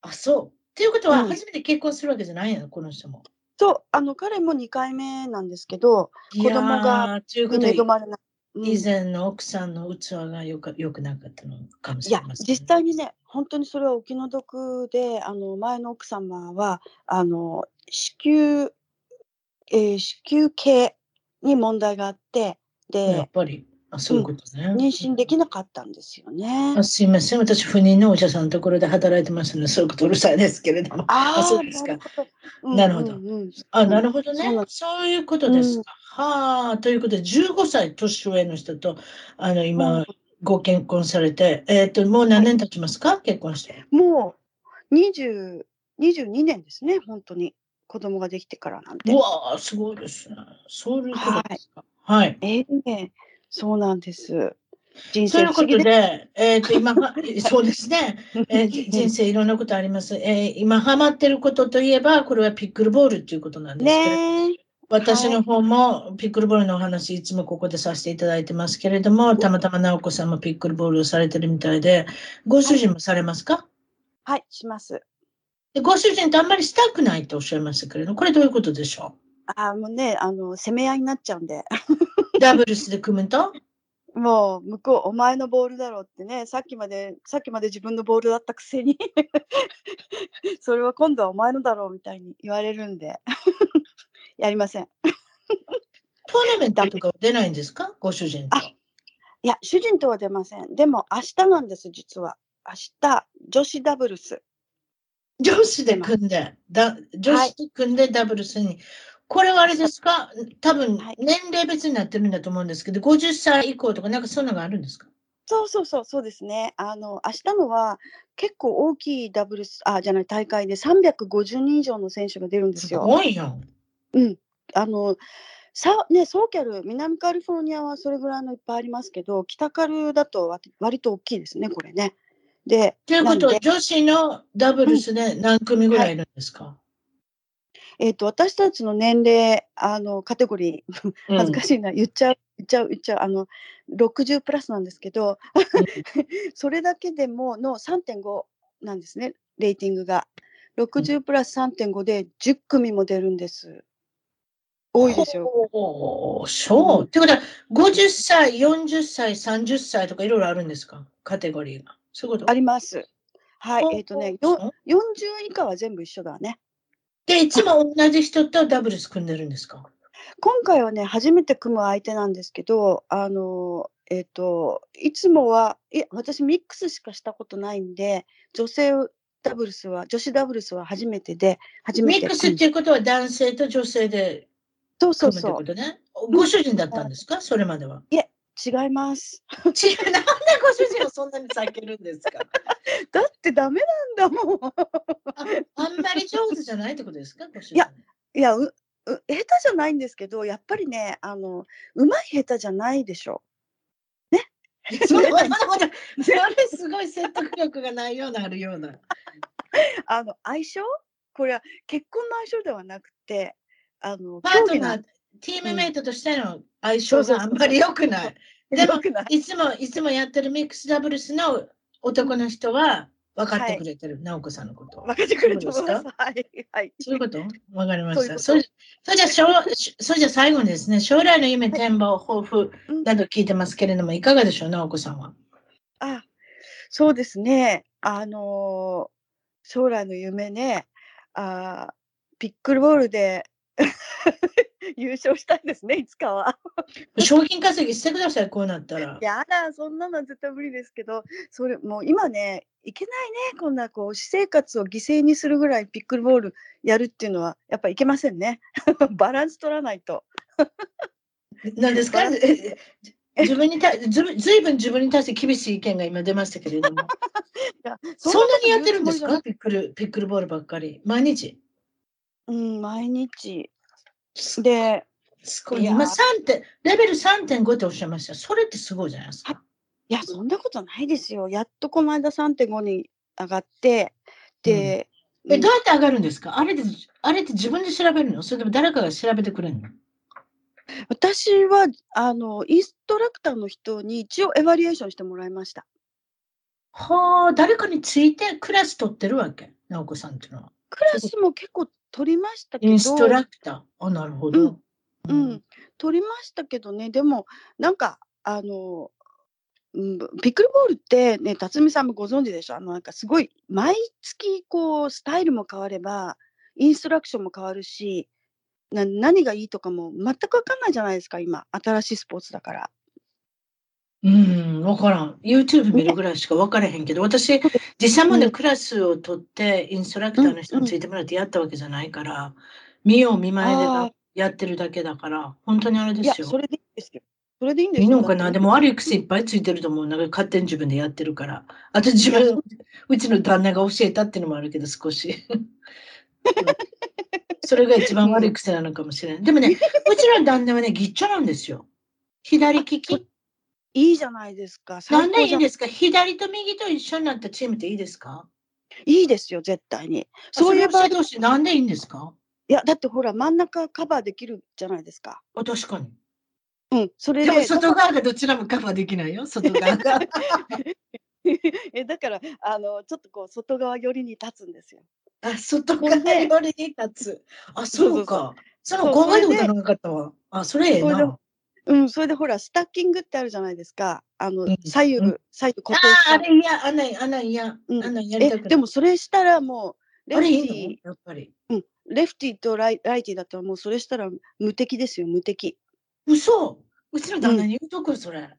あ、そう。っていうことは、うん初めて結婚するわけじゃないの、この人も。そう、あの彼も2回目なんですけど、子子供が恵は、まれない。うん以前の奥さんの器がよかよくなかったのかもしれません。実際にね、本当にそれはお気の毒で、あの前の奥様はあの子宮、えー子宮系に問題があって、やでっぱり、あそういうことね。妊娠できなかったんですよねあ。すいません、私、不妊のお医者さんのところで働いてますので、そういうことうるさいですけれども。ああそうあ、ですかなるほど。なるほどうんうんうんあ、なるほどねそうなん。そういうことですか。はあ、ということで、15歳年上の人と、あの、今、ご結婚されて、えっ、と、もう何年経ちますか、結婚して。もう20 22年ですね、本当に子供ができてからなんてう。わあ、すごいですね。そういうことですか。はい。ええそうなんです。人そういうことでで、えっ、と、今は、そうですね。えーじ 人生いろんなことあります。えー今ハマってることといえば、これはピックルボールっていうことなんですけれどねえ。私の方もピックルボールのお話、いつもここでさせていただいてますけれども、たまたま直子さんもピックルボールをされてるみたいで、ご主人もされますか、はい、します。でご主人とあんまりしたくないとおっしゃいましたけれども、これどういうことでしょあもうね、あの、攻め合いになっちゃうんで。うダブルスで組むと？もう、向こう、お前のボールだろうってね、さっきまで、さっきまで自分のボールだったくせに、それは今度はお前のだろうみたいに言われるんで、やりません。トーナメントとかは出ないんですか？ご主人と。あいや、主人とは出ません。でも、明日なんです、実は。明日、女子ダブルス。女子で組んで、だ女子で組んでダブルスに。これはあれですか？多分はい年齢別になってるんだと思うんですけど、50歳以降とかなんかそんなのがあるんですか？そうそうそう、そうですね。あの、明日のは結構大きいダブルス、あ、じゃない、大会で350人以上の選手が出るんですすよ。ごいよ。うん。あの、さ、ね、ソーキャル、南カリフォルニアはそれぐらいのいっぱいありますけど、北カルだと割割と大きいですね、これね。で、ということは、女子のダブルスで何組ぐらいいるんですか、えっ、と、私たちの年齢、あの、カテゴリー、うん恥ずかしいな、言っちゃう、言っちゃう、言っちゃう、あの、60プラスなんですけど、それだけでもの3.5なんですね、レーティングが。60プラス3.5で10組も出るんです。多いですよ。そう。ってことは、50歳、40歳、30歳とかいろいろあるんですか？カテゴリーが。そういうこと？あります。はい、えっ、とね、よそう40以下は全部一緒だね。で、いつも同じ人とダブルス組んでるんですか？今回はね、初めて組む相手なんですけど、あの、えっ、と、いつもは、いや、私ミックスしかしたことないんで、女性ダブルスは、女子ダブルスは初めてで、初めてミックスっていうことは男性と女性でそうそ組むってうそう。ことね？ご主人だったんですか？それまでは。違います。なんでご主人をそんなに避けるんですか？だってダメなんだもん。ああんまり上手じゃないってことですか？ご主人。いやいや、う、う下手じゃないんですけど、やっぱりね、あの、うまい下手じゃないでしょ。それはまだまだ、それすごい説得力がないような、あるような。あの、相性？これは結婚の相性ではなくて、あの、パートナー、チームメイトとしての相性があんまり良くない。でもいいつも、いつもやってるミックスダブルスの男の人は分かってくれてる、直子さんのことを。分かってくれてます。か？はい。はい。そういうこと？わかりました。それじゃ将それじゃ最後にですね、将来の夢、展望、抱負うんなど聞いてますけれども、いかがでしょう、直子さんは？あ、そうですね。あのー将来の夢ね、あーピックルボールで 優勝したいですね、いつかは。賞金稼ぎしてください、こうなったら。やだ、そんなのは絶対無理ですけど、それもう今ね、いけないね、こんなこう私生活を犠牲にするぐらいピックルボールやるっていうのは、やっぱいけませんね。バランス取らないと。何ですか？え自分に対ずずいぶん自分に対して厳しい意見が今出ましたけれども。いやそんなにやってるんですか？ピックル、ピックルボールばっかり。毎日。うん、毎日。で、すごい。今3点、レベル3.5っておっしゃいました。それってすごいじゃないですか。いや、そんなことないですよ。やっとこの間3.5に上がって、で、え、どうやって上がるんですか？あれで、あれって自分で調べるの？それとも誰かが調べてくれるの？私は、あの、インストラクターの人に一応エバリエーションしてもらいました。はあ、誰かについてクラス取ってるわけ？直子さんっていうのは。クラスも結構取りましたけど、インストラクター。あ、なるほど。うん、取りましたけどね、でも、なんか、あの、うんピックルボールってね、辰巳さんもご存知でしょ？あの、なんかすごい、毎月、こう、スタイルも変われば、インストラクションも変わるし、な何がいいとかも全く分かんないじゃないですか、今。新しいスポーツだから。うん、わからん。YouTube 見るぐらいしか分からへんけど、私、実際までクラスを取って、インストラクターの人についてもらってやったわけじゃないから、見よう見まねでやってるだけだから、本当にあれでいや、すよ。それでいいんですよ。それでいいんですよ。いいのかなでも悪い癖いっぱいついてると思う。なんか勝手に自分でやってるから。あと自分、うちの旦那が教えたっていうのもあるけど、少し。う んそれが一番悪い癖なのかもしれない。でもね、うちの旦那はね、ぎっちょなんですよ。左利き。いいじゃないですか。なんでいいんですか？左と右と一緒になったチームっていいですか？いいですよ、絶対に。そういうう場合、どうしてなんでいいんですか？いや、だってほら、真ん中カバーできるじゃないですか。あ確かに。うん、それでもで、外側がどちらもカバーできないよ、外側が。えだからあのちょっとこう外側寄りに立つんですよ。あ、外側よりに立つ。あ、そうか。その考えたことなかったわ。あ、それええな。うん、それでほらスタッキングってあるじゃないですか。あの、うん左右、うん左右固あ定しあ、あた。れ嫌、ああんなん嫌、うんあんなんやりえたくない。でもそれしたらもうレフテあれいやっぱり。うん、レフティとライライティだったらもうそれしたら無敵ですよ無敵。嘘うちの旦那に言うとく、それ。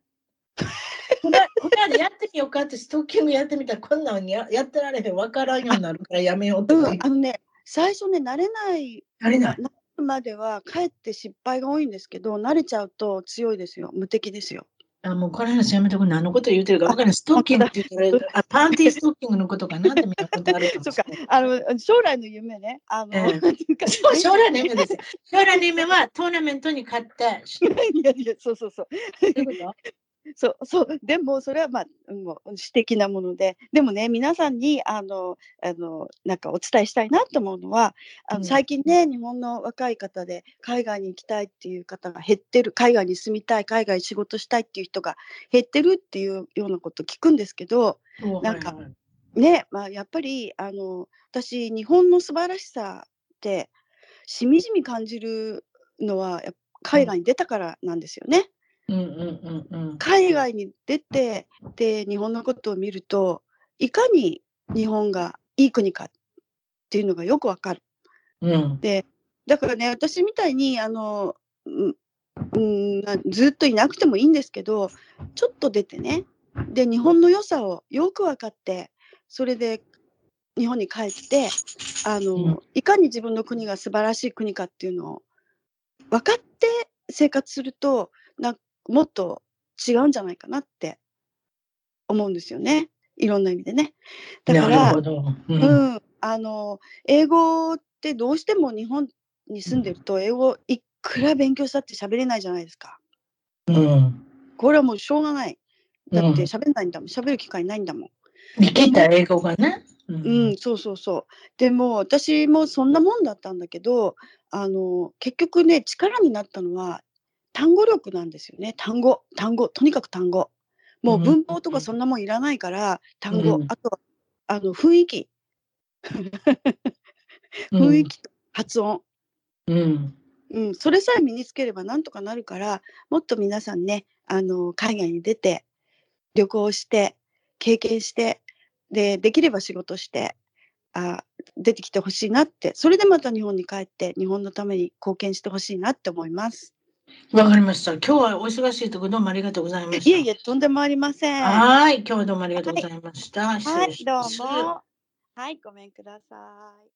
これこれでやってみようかってストッキングやってみたらこんなんややってられへんわからんようになるからやめようってうん、あのね最初ね慣れないあれない。まではかえって失敗が多いんですけど慣れちゃうと強いですよ無敵ですよ。あもうこの話やめとく何のこと言うてるか分からない。ストッキングって言ったらあパンティーストッキングのことかなって見たことあるかもそうかしれない。あの将来の夢ねあの、ええ なんていうかそう将来の夢ですよ。将来の夢はトーナメントに勝って。いやいやそうそうそうそう そうでもそれはまあもう私的なもので。でもね皆さんにあのあのなんかお伝えしたいなと思うのはあうん。の最近ね、日本の若い方で海外に行きたいっていう方が減ってる海外に住みたい海外に仕事したいっていう人が減ってるっていうようなこと聞くんですけどなんかはいはい。ねまあやっぱりあの私日本の素晴らしさってしみじみ感じるのはやっぱ海外に出たからなんですよね。海外に出てで日本のことを見るといかに日本がいい国かっていうのがよくわかる。うん。でだからね私みたいにあの、うんずっといなくてもいいんですけどちょっと出てねで日本の良さをよく分かってそれで日本に帰ってあの、うん。いかに自分の国が素晴らしい国かっていうのを分かって生活するとなもっと違うんじゃないかなって思うんですよねいろんな意味でね。だかならるほど。ううんん、あの英語ってどうしても日本に住んでると英語いくら勉強したって喋れないじゃないですか。うん。これはもうしょうがない。だってうん喋んないんだもん。喋る機会ないんだもん。生きた英語がね。ううん、そうそうそう。でも私もそんなもんだったんだけど、あの結局ね力になったのは単語力なんですよね。単語、単語、とにかく単語。もううん文法とかそんなもんいらないから単語、うんあとあの雰囲気、雰囲気と発音。うん。うん、それさえ身につければなんとかなるからもっと皆さんねあの海外に出て旅行して経験してでできれば仕事してあ出てきてほしいなってそれでまた日本に帰って日本のために貢献してほしいなって思います。わかりました。今日はお忙しいところどうもありがとうございました。いえいえとんでもありません。ははい。今日はどうもありがとうございました。失礼いどうします。も。はいごめんください。